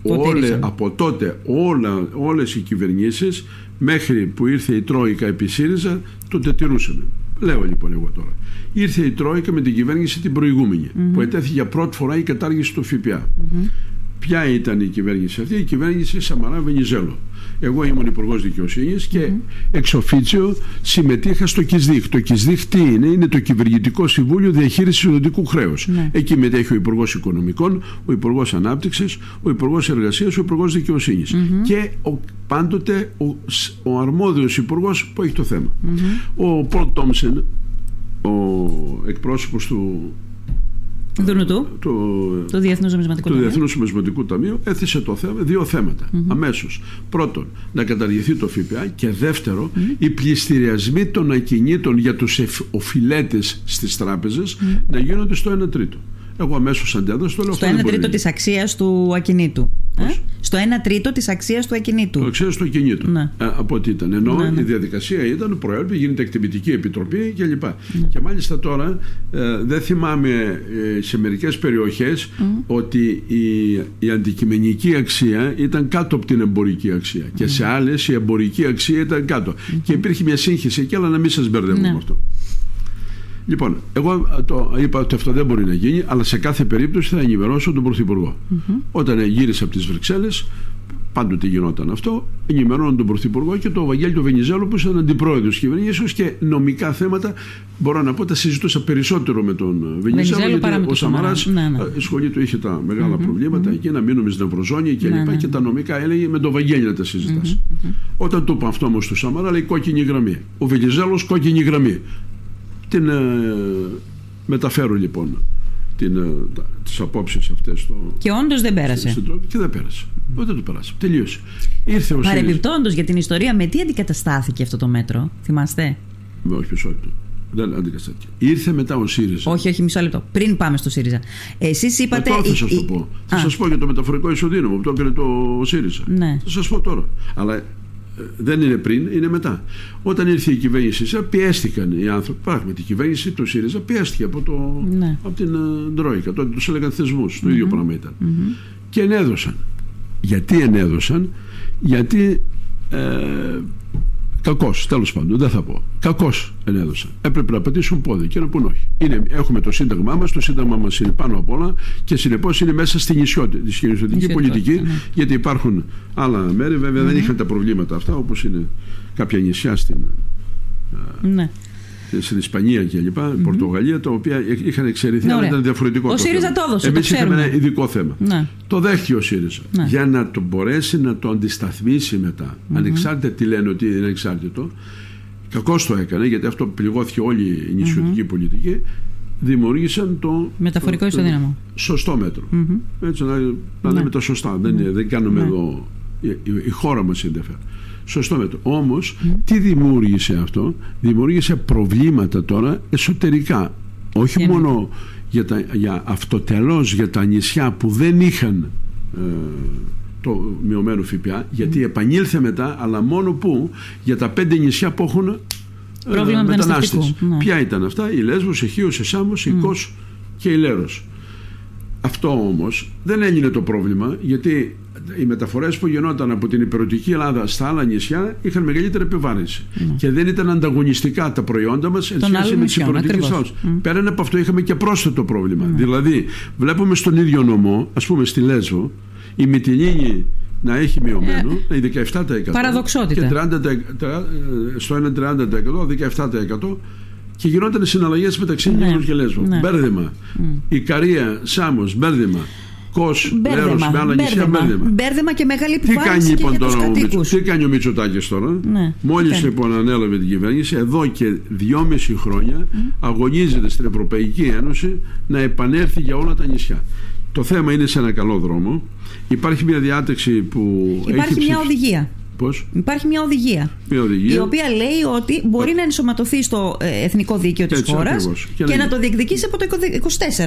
Όλε, από τότε όλα, όλες οι κυβερνήσεις μέχρι που ήρθε η Τρόικα επί ΣΥΡΙΖΑ το τετηρούσαν. Λέω λοιπόν εγώ τώρα. Ήρθε η Τρόικα με την κυβέρνηση την προηγούμενη που ετέθηκε για πρώτη φορά η κατάργηση του ΦΠΑ. Ποια ήταν η κυβέρνηση αυτή, η κυβέρνηση Σαμαρά Βενιζέλο. Εγώ ήμουν υπουργός δικαιοσύνης και mm-hmm. εξ οφίτσιο συμμετείχα στο ΚΙΣΔΙΧ. Το ΚΙΣΔΙΧ τι είναι, είναι το Κυβερνητικό Συμβούλιο Διαχείρισης Οδοντικού Χρέους. Ναι. Εκεί μετέχει ο Υπουργός Οικονομικών, ο Υπουργός Ανάπτυξης, ο Υπουργός Εργασίας, ο Υπουργός Και ο, πάντοτε ο, ο αρμόδιος υπουργός που έχει το θέμα. Ο Πολ Τόμσεν, ο εκπρόσωπος του Δουνουτού, το, το Διεθνούς Νομισματικού, το Διεθνούς Νομισματικού Ταμείου έθεσε το θέμα, δύο θέματα. Mm-hmm. Αμέσως. Πρώτον, να καταργηθεί το ΦΠΑ και δεύτερο, mm-hmm. οι πληστηριασμοί των ακινήτων για τους οφειλέτες στις τράπεζες mm-hmm. να γίνονται στο 1 τρίτο. Εγώ αμέσως αντέδρασα το λέω Στο 1 τρίτο της αξίας του ακινήτου. Ε; Στο 1 τρίτο της αξίας του ακινήτου. Το αξίας του ακινήτου. Ναι. Ε, από ό,τι ήταν. Ενώ ναι, ναι. η διαδικασία ήταν προέλπη, γίνεται εκτιμητική επιτροπή κλπ. Ναι. Και μάλιστα τώρα ε, δεν θυμάμαι ε, σε μερικές περιοχές ότι η, η αντικειμενική αξία ήταν κάτω από την εμπορική αξία. Και σε άλλες η εμπορική αξία ήταν κάτω. Και υπήρχε μια σύγχυση εκεί, αλλά να μην σας μπερδεύουμε με αυτό. Λοιπόν, εγώ το είπα ότι αυτό δεν μπορεί να γίνει, αλλά σε κάθε περίπτωση θα ενημερώσω τον Πρωθυπουργό. Mm-hmm. Όταν γύρισε από τις Βρυξέλλες, πάντοτε γινόταν αυτό, ενημερώνω τον Πρωθυπουργό και τον Βαγγέλη του Βενιζέλο που ήταν αντιπρόεδρος της κυβέρνησης και νομικά θέματα μπορώ να πω τα συζητούσα περισσότερο με τον Βενιζέλο. Γιατί ο Σαμαρά ναι, ναι. η σχολή του είχε τα μεγάλα mm-hmm. προβλήματα mm-hmm. και να μείνουμε στην Ευρωζώνη και ναι, ναι. και τα νομικά έλεγε με τον Βαγγέλη να τα συζητάς. Mm-hmm. Όταν το είπα αυτό όμως του Σαμαρά λέει κόκκινη γραμμή. Ο Βενιζέλος κόκκινη γραμμή. Την ε, μεταφέρω λοιπόν την, ε, τις απόψεις αυτές στο, και όντως δεν πέρασε και δεν πέρασε δεν το περάσε τελείωσε Ήρθε Παρεμπιπτόντως για την ιστορία με τι αντικαταστάθηκε αυτό το μέτρο θυμάστε; Όχι πίσω λεπτό δεν αντικαταστάθηκε. Ήρθε μετά ο ΣΥΡΙΖΑ. Όχι, όχι, μισό λεπτό. Πριν πάμε στο ΣΥΡΙΖΑ. Εσείς είπατε. Ε, θα σα το πω. Θα σας πω για το μεταφορικό ισοδύναμο που το έκανε το ΣΥΡΙΖΑ. Ναι. Θα σας πω τώρα. Αλλά δεν είναι πριν, είναι μετά. Όταν ήρθε η κυβέρνηση πιέστηκαν οι άνθρωποι. Πράγματι, η κυβέρνηση του ΣΥΡΙΖΑ πιέστηκε από, το, ναι. από την ε, Ντρόικα. Τότε τους έλεγαν θεσμούς. Το ίδιο πράγμα ήταν. Και ενέδωσαν. Γιατί ενέδωσαν, γιατί ε, Κακώ, τέλος πάντων, δεν θα πω. Κακώ ενέδωσαν. Έπρεπε να πατήσουν πόδι και να πούν όχι. Είναι, έχουμε το σύνταγμά μας, το σύνταγμά μας είναι πάνω απ' όλα και συνεπώς είναι μέσα στη νησιωτική πολιτική, ναι. γιατί υπάρχουν άλλα μέρη. Βέβαια δεν είχαν τα προβλήματα αυτά, όπως είναι κάποια νησιά στην. Ναι στην Ισπανία και λοιπά, mm-hmm. Πορτογαλία, τα οποία είχαν εξαιρεθεί, ναι, αλλά ήταν διαφορετικό. Ο ΣΥΡΙΖΑ το έδωσε. Εμείς είχαμε ένα ειδικό θέμα. Ναι. Το δέχτηκε ο ΣΥΡΙΖΑ. Ναι. Για να το μπορέσει να το αντισταθμίσει μετά, mm-hmm. ανεξάρτητα τι λένε ότι είναι ανεξάρτητο, κακώ το έκανε, γιατί αυτό πληγώθηκε όλη η νησιωτική mm-hmm. πολιτική, δημιούργησαν το. Μεταφορικό ισοδύναμο. Σωστό μέτρο. Mm-hmm. Έτσι, να, να λέμε τα σωστά. Δεν, δεν κάνουμε εδώ. Η, η χώρα μας ενδιαφέρει. Σωστό μέτρο. Όμως, τι δημιούργησε αυτό, δημιούργησε προβλήματα τώρα εσωτερικά. Όχι μόνο για, τα, για αυτοτελώς για τα νησιά που δεν είχαν ε, το μειωμένο ΦΠΑ, γιατί επανήλθε μετά, αλλά μόνο που για τα πέντε νησιά που έχουν ε, μετανάστες. Ναι. Ποια ήταν αυτά, η Λέσβος, η Χίος, η Σάμος, η Κος και η Λέρος. Αυτό όμως δεν έγινε το πρόβλημα γιατί οι μεταφορές που γινόταν από την υπηρετική Ελλάδα στα άλλα νησιά είχαν μεγαλύτερη επιβάρυνση. Ναι. Και δεν ήταν ανταγωνιστικά τα προϊόντα μας σε σχέση με τις υπηρετικές άλλε. Mm. Πέραν από αυτό είχαμε και πρόσθετο πρόβλημα. Mm. Δηλαδή, βλέπουμε στον ίδιο νομό, ας πούμε στη Λέσβο, η Μυτιλίνη να έχει μειωμένο, ε, 17%. Παραδοξότητα. Και 30, στο 1 30%, 17% και γινόταν συναλλαγές μεταξύ ναι. και Λέσβου. Ναι. Μπέρδεμα. Mm. Η Καρία, Σάμος, μπέρδεμα. Κος, Λέρος, με άλλα νησιά, μπέρδεμα. Μπέρδεμα και μεγάλη επιβάρυνση. Τι κάνει λοιπόν τώρα ο Μητσο, τι κάνει ο Μητσοτάκης τώρα; Ναι, Μόλις λοιπόν ανέλαβε την κυβέρνηση, εδώ και δυόμιση χρόνια mm. αγωνίζεται στην Ευρωπαϊκή Ένωση να επανέλθει για όλα τα νησιά. Το θέμα είναι σε ένα καλό δρόμο. Υπάρχει μια διάταξη που. Υπάρχει έχει μια οδηγία. Πώς; Υπάρχει μια οδηγία, μια οδηγία. Η οποία λέει ότι μπορεί να ενσωματωθεί στο ε, εθνικό δίκαιο της χώρας και, και, να, το διεκδικήσει από το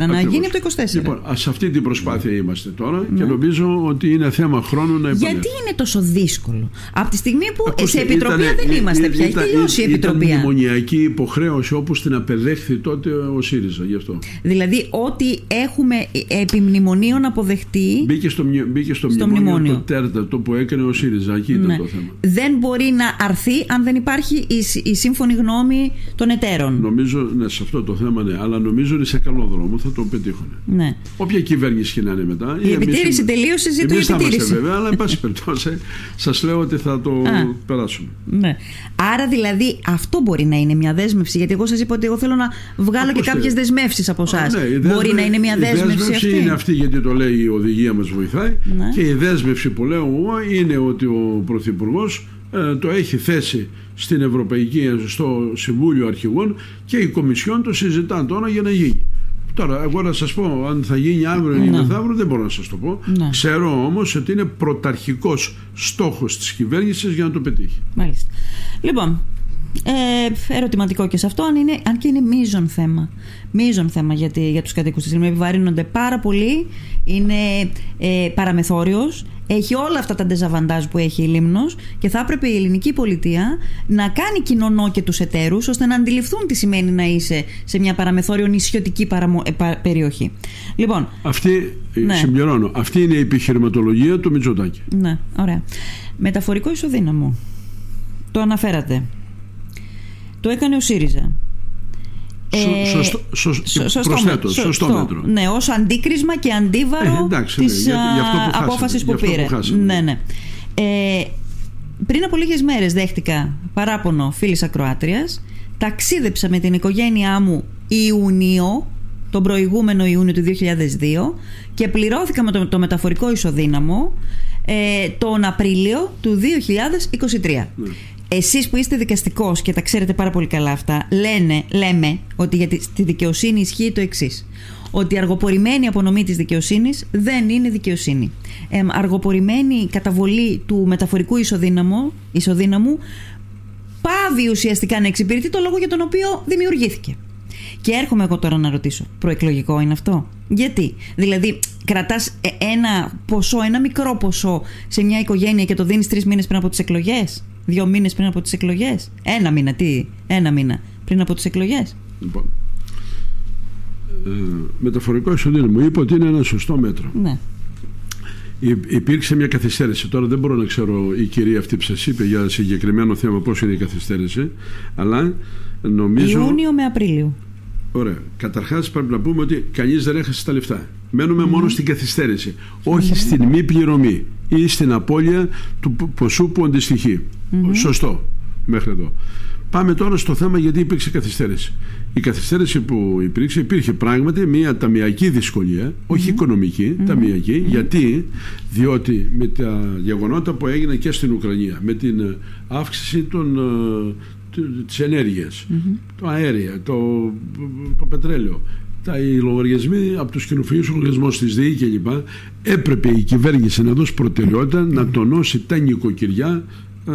24, να γίνει από το 24. Λοιπόν, σε αυτή την προσπάθεια είμαστε τώρα και ναι. νομίζω ότι είναι θέμα χρόνου να επανέλθει. Γιατί είναι τόσο δύσκολο, Από τη στιγμή που Ακούστε, σε επιτροπή δεν είμαστε πια, έχει τελειώσει η επιτροπή. Ήταν μνημονιακή υποχρέωση όπως την απεδέχθη τότε ο ΣΥΡΙΖΑ γι' αυτό. Δηλαδή, ότι έχουμε επιμνημονίων αποδεχτεί. Μπήκε στο, μπήκε στο, στο μνημόνιο, μνημόνιο το τέρτατο που έκανε ο ΣΥΡΙΖΑ. Εκεί ήταν ναι. Το θέμα. Δεν μπορεί να αρθεί αν δεν υπάρχει η, η σύμφωνη γνώμη των εταίρων. Νομίζω, ναι, σε αυτό το θέμα ναι, αλλά νομίζω είναι σε καλό δρόμο, θα το πετύχουν. Ναι. Όποια κυβέρνηση και να είναι μετά. Η επιτήρηση τελείωσε, ζητώ η επιτήρηση. βέβαια, αλλά εν πάση περιπτώσει σας λέω ότι θα το Α, περάσουμε. Ναι. Άρα δηλαδή αυτό μπορεί να είναι μια δέσμευση, γιατί εγώ σας είπα ότι εγώ θέλω να βγάλω Ακούστε, και κάποιες δεσμεύσεις από εσάς. Ναι, μπορεί να είναι μια δέσμευση. Η δέσμευση αυτή; είναι αυτή γιατί το λέει η οδηγία μας βοηθάει. Ναι. Και η δέσμευση που λέω εγώ είναι ότι ο Πρωθυπουργό ε, το έχει θέσει στην Ευρωπαϊκή στο Συμβούλιο Αρχηγών και η Κομισιόν το συζητά τώρα για να γίνει. Τώρα, εγώ να σας πω αν θα γίνει αύριο ή ναι. μεθαύριο δεν μπορώ να σας το πω. Ναι. Ξέρω όμως ότι είναι πρωταρχικός στόχος της κυβέρνησης για να το πετύχει. Μάλιστα. Λοιπόν, ε, ερωτηματικό και σε αυτό, αν, είναι, αν και είναι μείζον θέμα. Μείζον θέμα για, για τους κατοίκους της Επιβαρύνονται πάρα πολύ, είναι ε, παραμεθόριος, έχει όλα αυτά τα ντεζαβαντάζ που έχει η Λίμνος και θα έπρεπε η ελληνική πολιτεία να κάνει κοινωνό και τους εταίρους ώστε να αντιληφθούν τι σημαίνει να είσαι σε μια παραμεθόριο νησιωτική παραμο... Ε, περιοχή. Λοιπόν, αυτή, ε, ναι. συμπληρώνω, αυτή είναι η επιχειρηματολογία του Μητσοτάκη. Ναι, ωραία. Μεταφορικό ισοδύναμο. Το αναφέρατε. Το έκανε ο ΣΥΡΙΖΑ. Ε, σωστό, σωστό, σωστό, σωστό, μέτρο. Ναι, ως αντίκρισμα και αντίβαρο ε, της για, για απόφασης που πήρε. Που ναι, ναι. Ε, πριν από λίγες μέρες δέχτηκα παράπονο φίλης ακροάτριας. Ταξίδεψα με την οικογένειά μου Ιουνίο, τον προηγούμενο Ιούνιο του 2002 και πληρώθηκα με το, το μεταφορικό ισοδύναμο ε, τον Απρίλιο του 2023. Εσείς που είστε δικαστικός και τα ξέρετε πάρα πολύ καλά αυτά, λένε, λέμε ότι για τη δικαιοσύνη ισχύει το εξής. Ότι η αργοπορημένη απονομή της δικαιοσύνης δεν είναι δικαιοσύνη. Ε, αργοπορημένη καταβολή του μεταφορικού ισοδύναμου, ισοδύναμου πάβει ουσιαστικά να εξυπηρετεί το λόγο για τον οποίο δημιουργήθηκε. Και έρχομαι εγώ τώρα να ρωτήσω, προεκλογικό είναι αυτό; Γιατί, δηλαδή, κρατάς ε, ένα ποσό, ένα μικρό ποσό σε μια οικογένεια και το δίνεις τρεις μήνες πριν από τις εκλογές; Δύο μήνες πριν από τις εκλογές. Ένα μήνα, τι, ένα μήνα πριν από τις εκλογές. Λοιπόν, ε, μεταφορικό μου είπε ότι είναι ένα σωστό μέτρο. Ναι. Υπήρξε μια καθυστέρηση. Τώρα δεν μπορώ να ξέρω η κυρία αυτή που σας είπε για συγκεκριμένο θέμα πώς είναι η καθυστέρηση, αλλά νομίζω. Ιούνιο με Απρίλιο. Ωραία. Καταρχάς πρέπει να πούμε ότι κανείς δεν έχασε τα λεφτά. Μένουμε μόνο στην καθυστέρηση, όχι στην μη πληρωμή ή στην απώλεια του ποσού που αντιστοιχεί. Σωστό μέχρι εδώ. Πάμε τώρα στο θέμα γιατί υπήρξε καθυστέρηση. Η καθυστέρηση που υπήρξε υπήρχε πράγματι μια ταμιακή δυσκολία, όχι οικονομική, ταμιακή. Γιατί, διότι με τα γεγονότα που έγιναν και στην Ουκρανία, με την ε, αύξηση των, ε, της ενέργειας, το αέρια, το, το πετρέλαιο, τα, οι λογαριασμοί από τους κοινοφιλεί λογαριασμού της ΔΕΗ κλπ. Έπρεπε η κυβέρνηση να δώσει προτεραιότητα να τονώσει τα νοικοκυριά ε,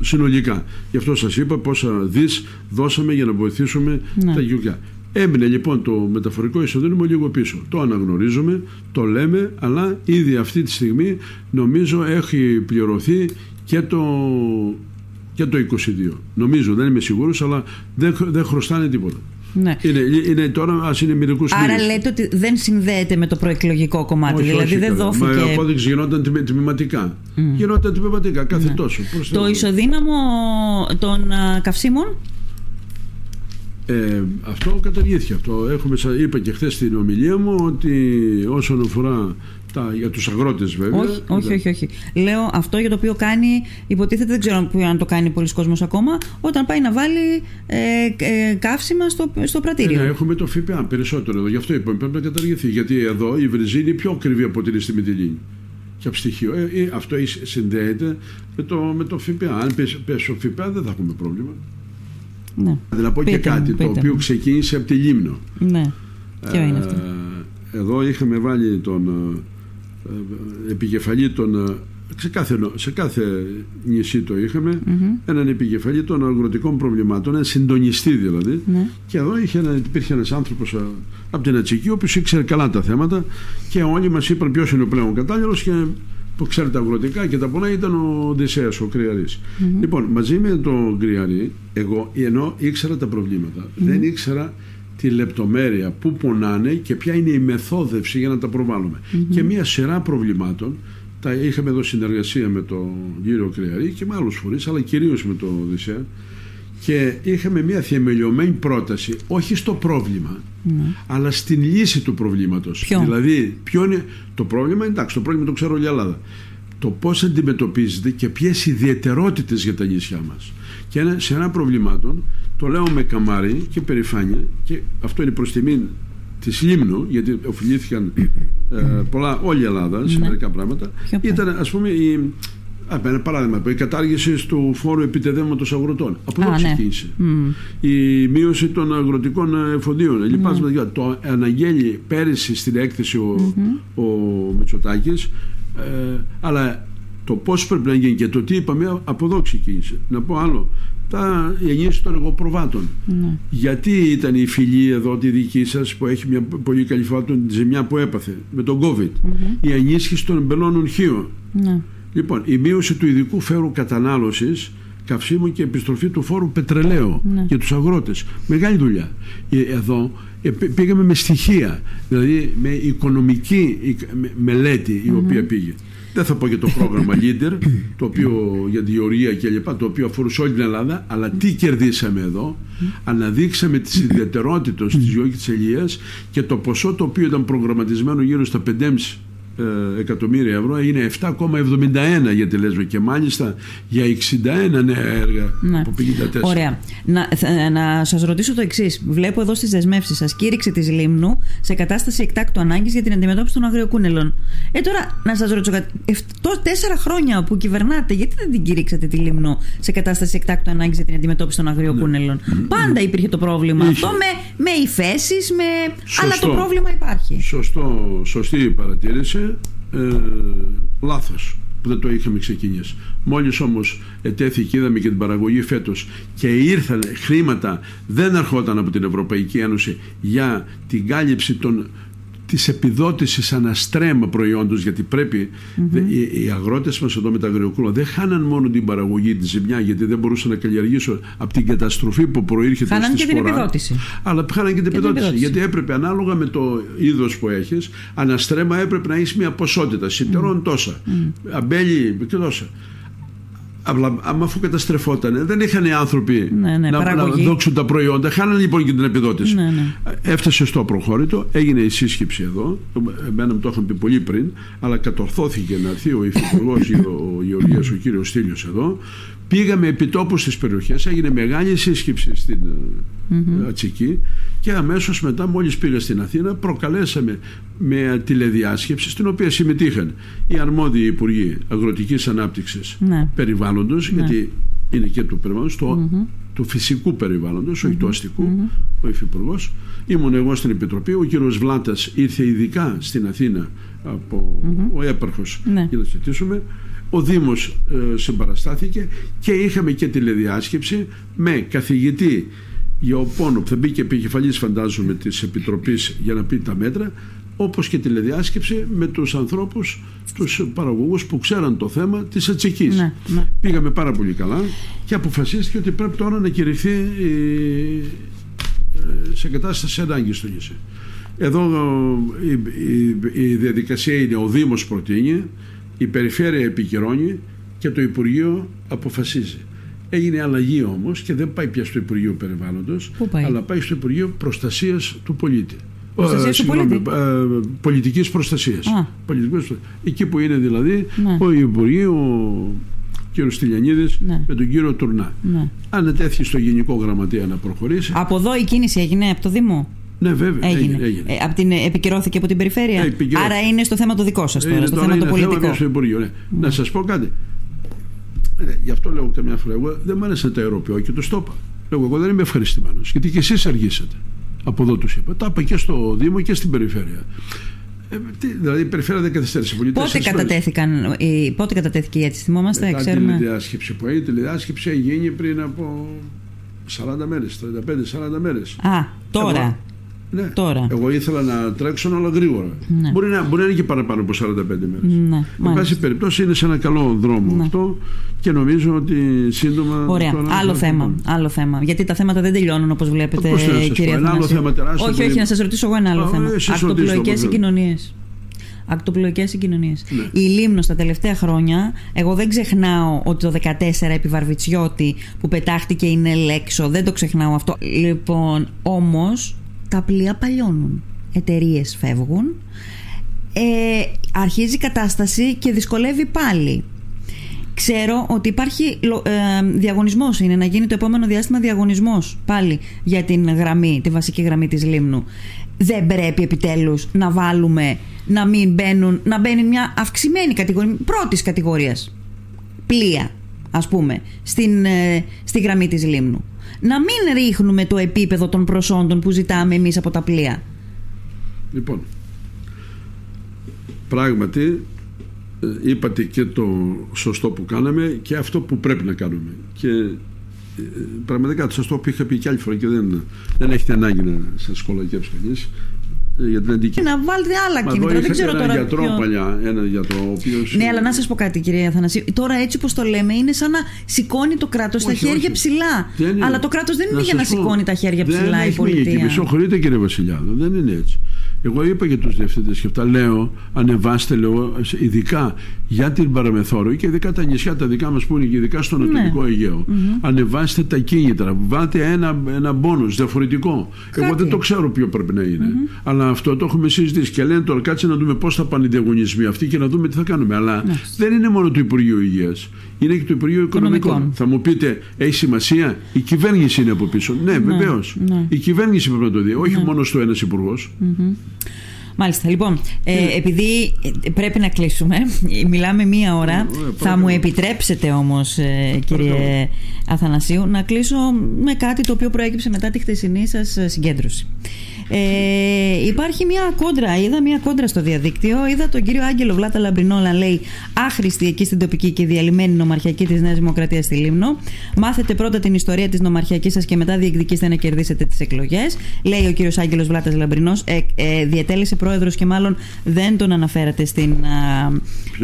συνολικά. Γι' αυτό σας είπα πόσα δις δώσαμε για να βοηθήσουμε ναι. τα νοικοκυριά. Έμεινε λοιπόν το μεταφορικό εισοδήμα λίγο πίσω. Το αναγνωρίζουμε, το λέμε, αλλά ήδη αυτή τη στιγμή νομίζω έχει πληρωθεί και το, και το 22. Νομίζω, δεν είμαι σίγουρος, αλλά δεν, δεν χρωστάνε τίποτα. Ναι. Είναι, είναι τώρα, ας είναι μερικού Άρα λέτε ότι δεν συνδέεται με το προεκλογικό κομμάτι. Όχι, δηλαδή όχι, δεν δόθηκε. Μα η απόδειξη γινόταν τμηματικά. Mm. Γινόταν τμηματικά κάθε ναι. τόσο. Το ισοδύναμο των καυσίμων; Ε, αυτό καταργήθηκε. Αυτό έχουμε, είπα και χθες στην ομιλία μου ότι όσον αφορά τα, για τους αγρότες βέβαια. Όχι, όχι, όχι, όχι. Λέω αυτό για το οποίο κάνει, υποτίθεται δεν ξέρω αν το κάνει πολλοί κόσμος ακόμα, όταν πάει να βάλει ε, ε, καύσιμα στο, στο πρατήριο. Ναι, έχουμε το ΦΠΑ περισσότερο εδώ. Γι' αυτό είπαμε πρέπει να καταργηθεί. Γιατί εδώ η Βρυζή είναι πιο ακριβή από την στη Μητυλίνη. Και στοιχείο. Ε, ε, αυτό συνδέεται με το, με το ΦΠΑ. Αν πέσει ο ΦΠΑ δεν θα έχουμε πρόβλημα. Ναι. Να πω και κάτι το οποίο ξεκίνησε από τη Λίμνο. Ναι. Ποιο είναι αυτό; Ε, εδώ είχαμε βάλει τον ε, επικεφαλή των ε, σε κάθε, σε κάθε νησί το είχαμε έναν επικεφαλή των αγροτικών προβλημάτων, ένα συντονιστή δηλαδή. Ναι. Και εδώ είχε ένα, υπήρχε ένας άνθρωπος από την Ατσική, ο οποίος ήξερε καλά τα θέματα και όλοι μας είπαν ποιος είναι ο πλέον κατάλληλος και που ξέρει τα αγροτικά και τα πολλά ήταν ο Οδυσσέας, ο κρυαρη Λοιπόν, μαζί με τον Κρυαρή, εγώ ενώ ήξερα τα προβλήματα, δεν ήξερα τη λεπτομέρεια, πού πονάνε και ποια είναι η μεθόδευση για να τα προβάλλουμε. Και μια σειρά προβλημάτων, τα είχαμε εδώ συνεργασία με τον κύριο Κρυαρή και με άλλους φορείς, αλλά κυρίως με τον Οδυσσέα, και είχαμε μια θεμελιωμένη πρόταση, όχι στο πρόβλημα, ναι. αλλά στην λύση του προβλήματος. Δηλαδή, ποιο είναι το πρόβλημα, εντάξει, το πρόβλημα το ξέρω όλη η Ελλάδα. Το πώς αντιμετωπίζεται και ποιες ιδιαιτερότητες για τα νησιά μας. Και ένα, σε ένα προβλημάτων το λέω με καμάρι και περηφάνεια και αυτό είναι προς τιμή της Λίμνου γιατί οφειλήθηκαν ε, πολλά όλη η Ελλάδα σε ναι. μερικά πράγματα ήταν ας πούμε η, ένα παράδειγμα, η κατάργηση του φόρου επιτεδέματος αγροτών. Από εδώ ξεκίνησε. Ναι. Η μείωση των αγροτικών εφοδίων. Mm. Το αναγγέλει πέρυσι στην έκθεση ο, mm-hmm. ο Μητσοτάκης, ε, αλλά το πώς πρέπει να γίνει και το τι είπαμε από εδώ ξεκίνησε. Να πω άλλο τα ενίσχυση των εγωπροβάτων. Ναι. Γιατί ήταν η φιλή εδώ τη δική σας που έχει μια πολύ καλή φορά τη ζημιά που έπαθε με τον COVID. Η ενίσχυση των εμπελών ονχείων. Ναι. Λοιπόν, η μείωση του ειδικού φέρου κατανάλωσης καυσίμου και επιστροφή του φόρου πετρελαίου ναι. για τους αγρότες. Μεγάλη δουλειά. Ε, εδώ ε, πήγαμε με στοιχεία, δηλαδή με οικονομική μελέτη η οποία πήγε. Δεν θα πω για το πρόγραμμα *coughs* Leader, το οποίο για τη διορία και λοιπά, το οποίο αφορούσε όλη την Ελλάδα, αλλά τι κερδίσαμε εδώ. Αναδείξαμε τις ιδιαιτερότητες της Γιώργης της Ελίας και το ποσό το οποίο ήταν προγραμματισμένο γύρω στα 5,5 ε, εκατομμύρια ευρώ είναι 7,71 για τη Λέσβο και μάλιστα για 61 νέα έργα ναι. από 54. Ωραία. Να, να σας ρωτήσω το εξής. Βλέπω εδώ στις δεσμεύσεις σας κήρυξη της Λίμνου σε κατάσταση εκτάκτου ανάγκης για την αντιμετώπιση των αγριοκούνελων. Ε, τώρα να σας ρωτήσω κάτι. Τέσσερα χρόνια που κυβερνάτε, γιατί δεν την κήρυξατε τη Λίμνου σε κατάσταση εκτάκτου ανάγκης για την αντιμετώπιση των αγριοκούνελων; Ναι. Πάντα υπήρχε το πρόβλημα αυτό με, με υφέσεις, με... αλλά το πρόβλημα υπάρχει. Σωστό, σωστή παρατήρηση ε, λάθος που δεν το είχαμε ξεκινήσει. Μόλις όμως ετέθηκε, είδαμε και την παραγωγή φέτος και ήρθαν χρήματα, δεν ερχόταν από την Ευρωπαϊκή Ένωση για την κάλυψη των Της επιδότησης αναστρέμα προϊόντος γιατί πρέπει mm-hmm. οι, οι αγρότες μας εδώ με τα αγριοκούλα δεν χάναν μόνο την παραγωγή τη ζημιά γιατί δεν μπορούσαν να καλλιεργήσουν από την καταστροφή που προήρχεται χάναν στη και την επιδότηση αλλά χάναν και την επιδότηση, γιατί έπρεπε ανάλογα με το είδος που έχεις, αναστρέμα έπρεπε να έχεις μια ποσότητα σιτερών mm. τόσα mm. αμπέλι και τόσα Απλά, άμα αφού καταστρεφόταν, δεν είχαν οι άνθρωποι ναι, ναι, να, να, δόξουν τα προϊόντα. Χάνανε λοιπόν και την επιδότηση. Ναι, ναι. Έφτασε στο προχώρητο, έγινε η σύσκεψη εδώ. Εμένα μου το είχαν πει πολύ πριν, αλλά κατορθώθηκε να έρθει ο υφυπουργός ο Γεωργίας, ο κύριος Στήλιος εδώ. Πήγαμε επιτόπου στις περιοχές, έγινε μεγάλη σύσκεψη στην mm-hmm. Ατσική και αμέσως μετά μόλις πήγα στην Αθήνα προκαλέσαμε με τηλεδιάσκεψη στην οποία συμμετείχαν οι αρμόδιοι υπουργοί αγροτικής ανάπτυξης ναι. περιβάλλοντος ναι. γιατί είναι και του περιβάλλοντος το, mm-hmm. του φυσικού περιβάλλοντος, όχι του αστικού, mm-hmm. ο υφυπουργός. Ήμουν εγώ στην Επιτροπή, ο κύριος Βλάτας ήρθε ειδικά στην Αθήνα από ο έπαρχος ναι. για να συζητήσουμε. Ο Δήμος ε, συμπαραστάθηκε και είχαμε και τηλεδιάσκεψη με καθηγητή Πόνο που θα μπει και επικεφαλής φαντάζομαι της Επιτροπής για να πει τα μέτρα όπως και τηλεδιάσκεψη με τους ανθρώπους, τους παραγωγούς που ξέραν το θέμα της ατσικής. Ναι, ναι. Πήγαμε πάρα πολύ καλά και αποφασίστηκε ότι πρέπει τώρα να κηρυχθεί ε, σε κατάσταση ανάγκης στο νησί. Εδώ η, η, η, διαδικασία είναι ο Δήμος προτείνει, η Περιφέρεια επικυρώνει και το Υπουργείο αποφασίζει. Έγινε αλλαγή όμως και δεν πάει πια στο Υπουργείο Περιβάλλοντος, αλλά πάει στο Υπουργείο Προστασίας του Πολίτη. Προστασίας του πολίτη; Πολιτικής προστασίας. Εκεί που είναι δηλαδή ναι. ο Υπουργείο, ο κύριος Στυλιανίδης ναι. με τον κύριο Τουρνά. Ναι. Ανετέθηκε στο Γενικό Γραμματέα να προχωρήσει. Από εδώ η κίνηση έγινε από το Δήμο; Ναι, βέβαια. Έγινε. έγινε, Ε, από την, επικυρώθηκε από την περιφέρεια; Ε, Άρα είναι στο θέμα το δικό σας τώρα, στο τώρα θέμα το πολιτικό. Θέμα στο Υπουργείο, ναι. Να σας πω κάτι. Ε, γι' αυτό λέω καμιά φορά, εγώ δεν μου άρεσε τα αεροπλοία και το το είπα. Λέω, εγώ δεν είμαι ευχαριστημένος. Γιατί και εσείς αργήσατε. Από εδώ τους είπα. Τα είπα και στο Δήμο και στην περιφέρεια. Ε, τι, δηλαδή η περιφέρεια δεν καθυστέρησε πολύ. Πότε, κατατέθηκαν, η, πότε κατατέθηκε η έτσι, θυμόμαστε, Μετά ξέρουμε; Τη τηλεδιάσκεψη που έγινε, η τηλεδιάσκεψη έγινε πριν από 40 μέρες, 35-40 μέρες. Α, τώρα. Εγώ, ναι. Τώρα. Εγώ ήθελα να τρέξω, αλλά γρήγορα. Ναι. Μπορεί, να, μπορεί να είναι και παραπάνω από 45 μέρες. Ναι, Εν πάση περιπτώσει, είναι σε ένα καλό δρόμο ναι. αυτό και νομίζω ότι σύντομα. Ωραία. Άλλο θέμα, άλλο θέμα. Γιατί τα θέματα δεν τελειώνουν όπως βλέπετε, κυρία Ένα άλλο θέμα τεράστιο. Όχι, όχι, να σας ρωτήσω εγώ ένα άλλο θέμα. Ακτοπλοϊκές συγκοινωνίες. Ακτοπλοϊκές συγκοινωνίες. Ναι. Η Λίμνος τα τελευταία χρόνια, εγώ δεν ξεχνάω ότι το 14 επί Βαρβιτσιώτη που πετάχτηκε είναι λέξο. Δεν το ξεχνάω αυτό. Λοιπόν, όμως τα πλοία παλιώνουν. Εταιρείες φεύγουν. Ε, αρχίζει η κατάσταση και δυσκολεύει πάλι. Ξέρω ότι υπάρχει ε, διαγωνισμός, είναι να γίνει το επόμενο διάστημα διαγωνισμός πάλι για την γραμμή, τη βασική γραμμή της Λίμνου. Δεν πρέπει επιτέλους να βάλουμε, να μην μπαίνουν, να μπαίνει μια αυξημένη κατηγορία, πρώτης κατηγορίας πλοία, ας πούμε, στην, ε, στη γραμμή της Λίμνου να μην ρίχνουμε το επίπεδο των προσόντων που ζητάμε εμείς από τα πλοία. Λοιπόν, πράγματι ε, είπατε και το σωστό που κάναμε και αυτό που πρέπει να κάνουμε. Και ε, πραγματικά το σωστό που είχα πει και άλλη φορά και δεν, δεν έχετε ανάγκη να σας κολακεύσει κανείς ε, για την αντική. Να βάλετε άλλα Μα κίνητρα. Δεν ξέρω ένα τώρα. γιατρό ποιο... παλιά. Ένα γιατρό. Ο οποίος... Ναι, αλλά να σας πω κάτι, κυρία Αθανασίου. Τώρα, έτσι όπως το λέμε, είναι σαν να σηκώνει το κράτος τα χέρια όχι. ψηλά. Αλλά το κράτος δεν είναι για να σηκώνει τα χέρια ψηλά δεν η πολιτεία. Δεν συγχωρείτε, κύριε Βασιλιάδο. Δεν είναι έτσι. Εγώ είπα για τους διευθυντές και αυτά. Λέω, ανεβάστε, λέω, ειδικά για την Παραμεθόρο και ειδικά τα νησιά τα δικά μας που είναι και ειδικά στο ναι. Ανατολικό ναι. Αιγαίο. Mm-hmm. Ανεβάστε τα κίνητρα. Βάλτε ένα, ένα μπόνους διαφορετικό. Κάτι. Εγώ δεν το ξέρω ποιο πρέπει να είναι. Mm-hmm. Αλλά αυτό το έχουμε συζητήσει. Και λένε τώρα κάτσε να δούμε πώς θα πάνε οι διαγωνισμοί αυτοί και να δούμε τι θα κάνουμε. Αλλά ναι. δεν είναι μόνο το Υπουργείο Υγείας. Είναι και το Υπουργείο Οικονομικών. Οικονομικών. Θα μου πείτε, έχει σημασία; Η κυβέρνηση είναι από πίσω. Ναι, ναι βεβαίως. Ναι. Η κυβέρνηση πρέπει να το δει. Όχι ναι. μόνος στο ένας υπουργός. Mm-hmm. Μάλιστα. Λοιπόν, ε, επειδή πρέπει να κλείσουμε, μιλάμε μία ώρα. Ε, θα μου επιτρέψετε όμως, ε, κύριε Αθανασίου, να κλείσω με κάτι το οποίο προέκυψε μετά τη χθεσινή σας συγκέντρωση. Ε, υπάρχει μια κόντρα, είδα μια κόντρα στο διαδίκτυο. Είδα τον κύριο Άγγελο Βλάτα Λαμπρινό να λέει άχρηστη εκεί στην τοπική και διαλυμένη νομαρχιακή της Νέας Δημοκρατίας στη Λίμνο. Μάθετε πρώτα την ιστορία της νομαρχιακής σας και μετά διεκδικήστε να κερδίσετε τις εκλογές. Λέει ο κύριος Άγγελος Βλάτας Λαμπρινός. Ε, ε, διατέλεσε πρόεδρος και μάλλον δεν τον αναφέρατε στην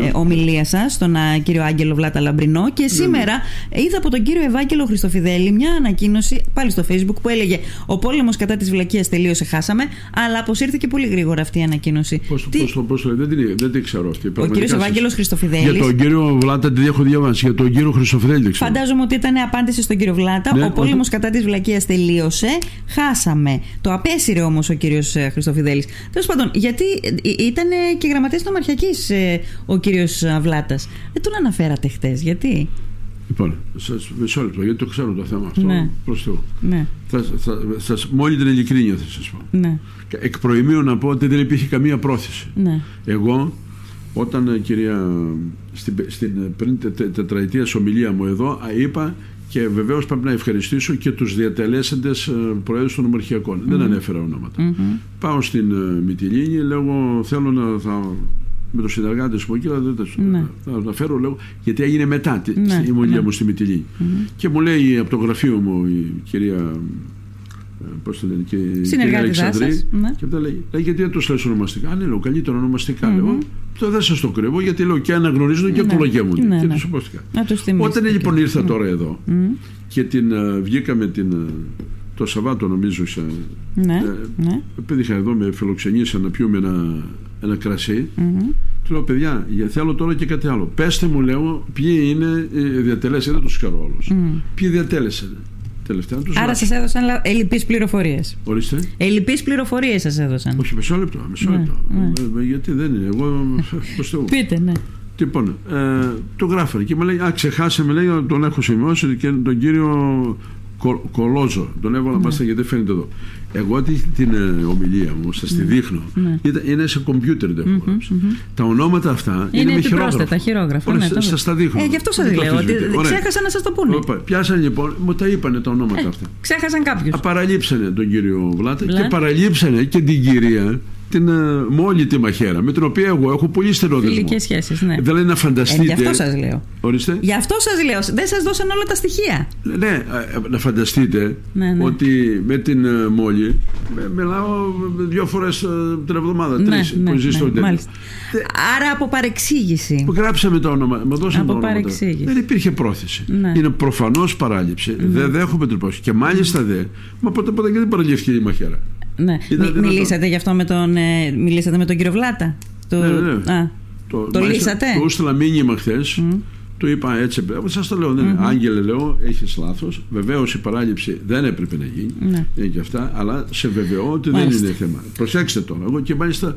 ε, ομιλία σας, τον α, κύριο Άγγελο Βλάτα Λαμπρινό. Και ναι, σήμερα ναι. είδα από τον κύριο Ευάγγελο Χριστοφιδέλη μια ανακοίνωση πάλι στο Facebook που έλεγε Ο πόλεμος κατά της βλακείας τελείωσε χάσαμε, αλλά αποσύρθηκε πολύ γρήγορα αυτή η ανακοίνωση. Πώς το πώς, δεν, την, δεν την ξέρω αυτή. Ο κύριος Ευάγγελος Χριστοφιδέλης. Για τον κύριο Βλάτα την έχω διαβάσει. Για τον κύριο Χριστοφιδέλη. Φαντάζομαι ότι ήταν απάντηση στον κύριο Βλάτα. Ναι, ο πόλεμος κατά της βλακείας τελείωσε. Χάσαμε. Το απέσυρε όμως ο κύριος ε, Χριστοφιδέλης. Τέλος πάντων, γιατί ε, ήταν και γραμματέας νομαρχιακής ε, ο κύριος Βλάτας. Δεν τον αναφέρατε χτες. Γιατί; Λοιπόν, σας, μισό λεπτό, γιατί το ξέρω το θέμα αυτό. Ναι. Προς Θεού. Ναι. Θα, θα, θα, μόλι την ειλικρίνεια θα σας πω. Ναι. Εκ προημίου να πω ότι δεν υπήρχε καμία πρόθεση. Ναι. Εγώ, όταν ε, κυρία, στην, στην πριν τε, τετραετίας ομιλία μου εδώ, είπα και βεβαίως πρέπει να ευχαριστήσω και τους διατελέσαντες ε, προέδρους των νομαρχιακών. Mm-hmm. Δεν ανέφερα ονόματα. Mm-hmm. Πάω στην uh, Μυτιλίνη, λέγω θέλω να θα με τον συνεργάτη μου εκεί, ναι. θα τα φέρω λέω, γιατί έγινε μετά τη ναι, ομιλία ναι. μου στη Μυτιλή. Mm-hmm. Και μου λέει από το γραφείο μου η κυρία. Ε, Πώς το λένε, και η κυρία Αλεξανδρή. Ναι. Και αυτά λέει, λέει, γιατί δεν τους λες ονομαστικά; Ναι, λέω, καλύτερα ονομαστικά. Mm-hmm. Λέω, το δεν σας το κρύβω, γιατί λέω και αναγνωρίζονται και ναι. απολογεύονται. Ναι, και ναι. τους Όταν λοιπόν ήρθα τώρα εδώ και την uh, βγήκαμε την, uh, το Σαββάτο νομίζω. Σε, ναι, ναι. Επειδή είχα εδώ με φιλοξενήσει να πιούμε ένα ένα κρασί. Mm-hmm. Του λέω, παιδιά, θέλω τώρα και κάτι άλλο. Πέστε μου, λέω, ποιοι είναι οι διατελέσσερ, δεν τους ξέρω όλου. Mm. Ποιοι διατέλεσαν. τελευταία να τους Άρα σας έδωσαν ελλειπείς πληροφορίες. Ορίστε. Ελλειπείς πληροφορίες σας έδωσαν. Όχι, μισό λεπτό. Μισό ναι, λεπτό. Ναι. Γιατί δεν είναι. Εγώ. Πείτε, ναι. Λοιπόν, ε, το γράφανε και μου λέει: Α, ξεχάσαμε, λέει, τον έχω σημειώσει και τον κύριο Κολόζο. Τον έβαλα ναι. μάλιστα γιατί φαίνεται εδώ. Εγώ την ε, ομιλία μου, σας τη ναι. δείχνω, ναι. είναι σε κομπιούτερ δεν έχω mm-hmm, Τα ονόματα αυτά είναι, είναι με χειρόγραφα. χειρόγραφα. Ναι, σα τα δείχνω. Ε, γι' αυτό σας λέω. Ότι ξέχασαν να σας το πούνε. Οπα, πιάσανε λοιπόν, μου τα είπανε τα ονόματα ε, αυτά. Ξέχασαν κάποιους. Παραλείψανε τον κύριο Βλάτα και παραλείψανε και την κυρία την uh, μόλι τη μαχαίρα, με την οποία εγώ έχω πολύ στενό δεσμό. Φιλικές σχέσεις, ναι. Δηλαδή να φανταστείτε. Ε, γι' αυτό σας λέω. Ορίστε. Γι' αυτό σας λέω. Δεν σας δώσαν όλα τα στοιχεία. Ναι, ε, να φανταστείτε ναι, ναι. ότι με την uh, Μόλι μιλάω δύο φορές uh, την εβδομάδα. Ναι, τρεις ναι, που ζει στο ναι, Άρα από παρεξήγηση. Που γράψαμε το όνομα. Μα δώσαμε από το Δεν υπήρχε πρόθεση. Ναι. Είναι προφανώς παράληψη. Ναι. Δεν δέχομαι την πρόθεση. Και μάλιστα δε. Μα ποτέ ποτέ δεν παραλήφθηκε η μαχαίρα; Ναι. μιλήσατε γι' αυτό με τον, ε, μιλήσατε με τον κύριο Βλάτα; Το, ναι, ναι. ναι. Α, το, το λύσατε; Το έστειλα μήνυμα χθες. Mm. Του είπα έτσι. Σας το λέω. Mm-hmm. Άγγελε, λέω, έχεις λάθος. Βεβαίως η παράληψη δεν έπρεπε να γίνει. Ναι. Είναι και αυτά. Αλλά σε βεβαιώ ότι δεν είναι θέμα. Προσέξτε τώρα. Εγώ και μάλιστα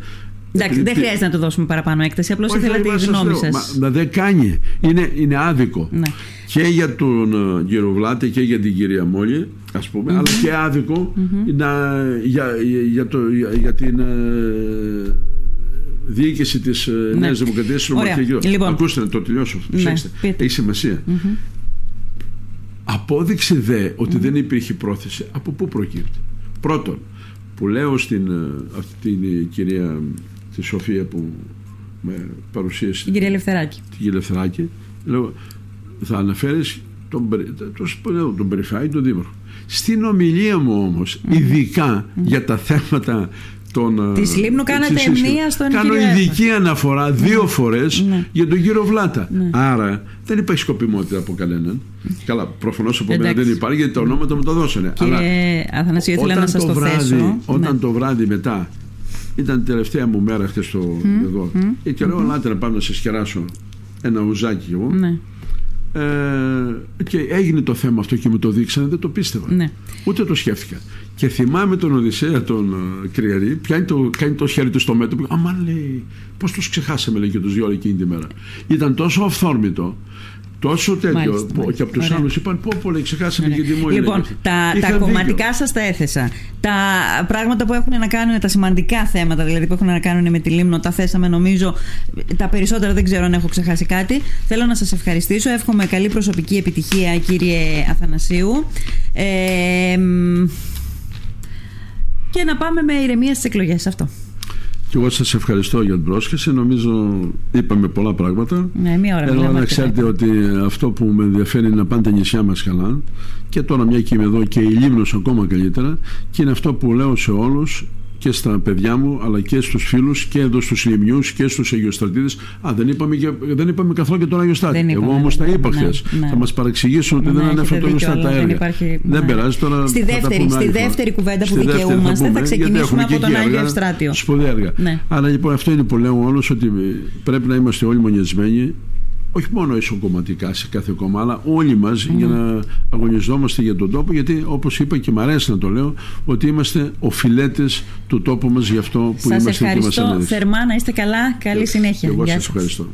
Εντάξει, δεν χρειάζεται να το δώσουμε παραπάνω έκταση. Απλώς ήθελα τη γνώμη σας. Μα δεν κάνει. Είναι, είναι άδικο. Ναι. Και για τον uh, κύριο Βλάτη και για την κυρία Μόλι, ας πούμε, mm-hmm. αλλά και άδικο mm-hmm. να, για, για, το, για, για την. Uh, διοίκηση της ναι. Νέας Δημοκρατίας του Λοιπόν, Ακούστε να το τελειώσω. Ναι, Έχει σημασία. Mm-hmm. Απόδειξη δε ότι mm-hmm. δεν υπήρχε πρόθεση. Από πού προκύπτει; Πρώτον, που λέω στην αυτή την κυρία τη Σοφία που με παρουσίασε. Την κυρία Ελευθεράκη. Την κυρία Ελευθεράκη. Λέω, θα αναφέρεις τον, τον, τον Περιφάη, τον Δήμαρχο. Στην ομιλία μου όμως, ειδικά για τα θέματα των, Της Λίμνου κάνατε μία στον Κάνω ειδική αναφορά δύο ναι. φορές ναι. για τον κύριο Βλάτα. Ναι. Άρα δεν υπάρχει σκοπιμότητα από κανέναν. Καλά, προφανώς από μένα δεν υπάρχει γιατί τα ονόματα μου τα δώσανε. Κύριε Αλλά Αθανασίου, ήθελα να σας το, το βράδυ, θέσω. Όταν το βράδυ μετά ήταν η τελευταία μου μέρα χθες εδώ. Mm. Και λέω, mm-hmm. να πάμε να σε σκεράσω ένα ουζάκι εγώ. Ναι. Ε, και έγινε το θέμα αυτό και μου το δείξανε, δεν το πίστευα. Ναι. Ούτε το σκέφτηκα. Και θυμάμαι τον Οδυσσέα τον uh, Κρυαρή, πιάνει το, κάνει το χέρι του στο μέτωπο. Αμάν λέει, πώς τους ξεχάσαμε λέει και τους δυο εκείνη τη μέρα. Ήταν τόσο αυθόρμητο Τόσο τέτοιο. Μάλιστα, και από τους άλλους είπαν: Πω, πω, λέει, ξεχάσαμε και τη μόνη. Λοιπόν, τα, τα κομματικά σας τα έθεσα. Τα πράγματα που έχουν να κάνουν, τα σημαντικά θέματα δηλαδή που έχουν να κάνουν με τη Λίμνο, τα θέσαμε νομίζω. Τα περισσότερα δεν ξέρω αν έχω ξεχάσει κάτι. Θέλω να σας ευχαριστήσω. Εύχομαι καλή προσωπική επιτυχία, κύριε Αθανασίου. Ε, και να πάμε με ηρεμία στις εκλογές. Αυτό. Και εγώ σας ευχαριστώ για την πρόσκληση. Νομίζω είπαμε πολλά πράγματα. Ναι, μία ώρα Θέλω να ξέρετε ότι αυτό που με ενδιαφέρει είναι να πάνε τα νησιά μας καλά. Και τώρα μια και είμαι εδώ και η Λίμνος ακόμα καλύτερα. Και είναι αυτό που λέω σε όλους και στα παιδιά μου, αλλά και στους φίλους και εδώ στου Λιμιούς και στους Αγιοστρατήδε. Α, δεν είπαμε, και, δεν είπαμε καθόλου και τον Αγιοστάτη. Εγώ όμως τα είπα ναι, χθες. Ναι. Θα μας παρεξηγήσουν ότι ναι, δεν ανέφερε τον Αγιοστάτη τα έργα. Δεν, υπάρχει, δεν περάζει τώρα. Στη δεύτερη, στη δεύτερη κουβέντα που δικαιούμαστε θα ξεκινήσουμε από τον Άγιο Ευστράτιο. Σπουδαία έργα. Αλλά λοιπόν αυτό είναι που λέω όλους ότι πρέπει να είμαστε όλοι μονιασμένοι όχι μόνο ισοκομματικά σε κάθε κόμμα, αλλά όλοι μα για να αγωνιζόμαστε για τον τόπο. Γιατί, όπως είπα και μου αρέσει να το λέω, ότι είμαστε οφειλέτες του τόπου μας για αυτό που σας είμαστε και μας θερμά να είστε καλά. Καλή συνέχεια. Εγώ σας ευχαριστώ.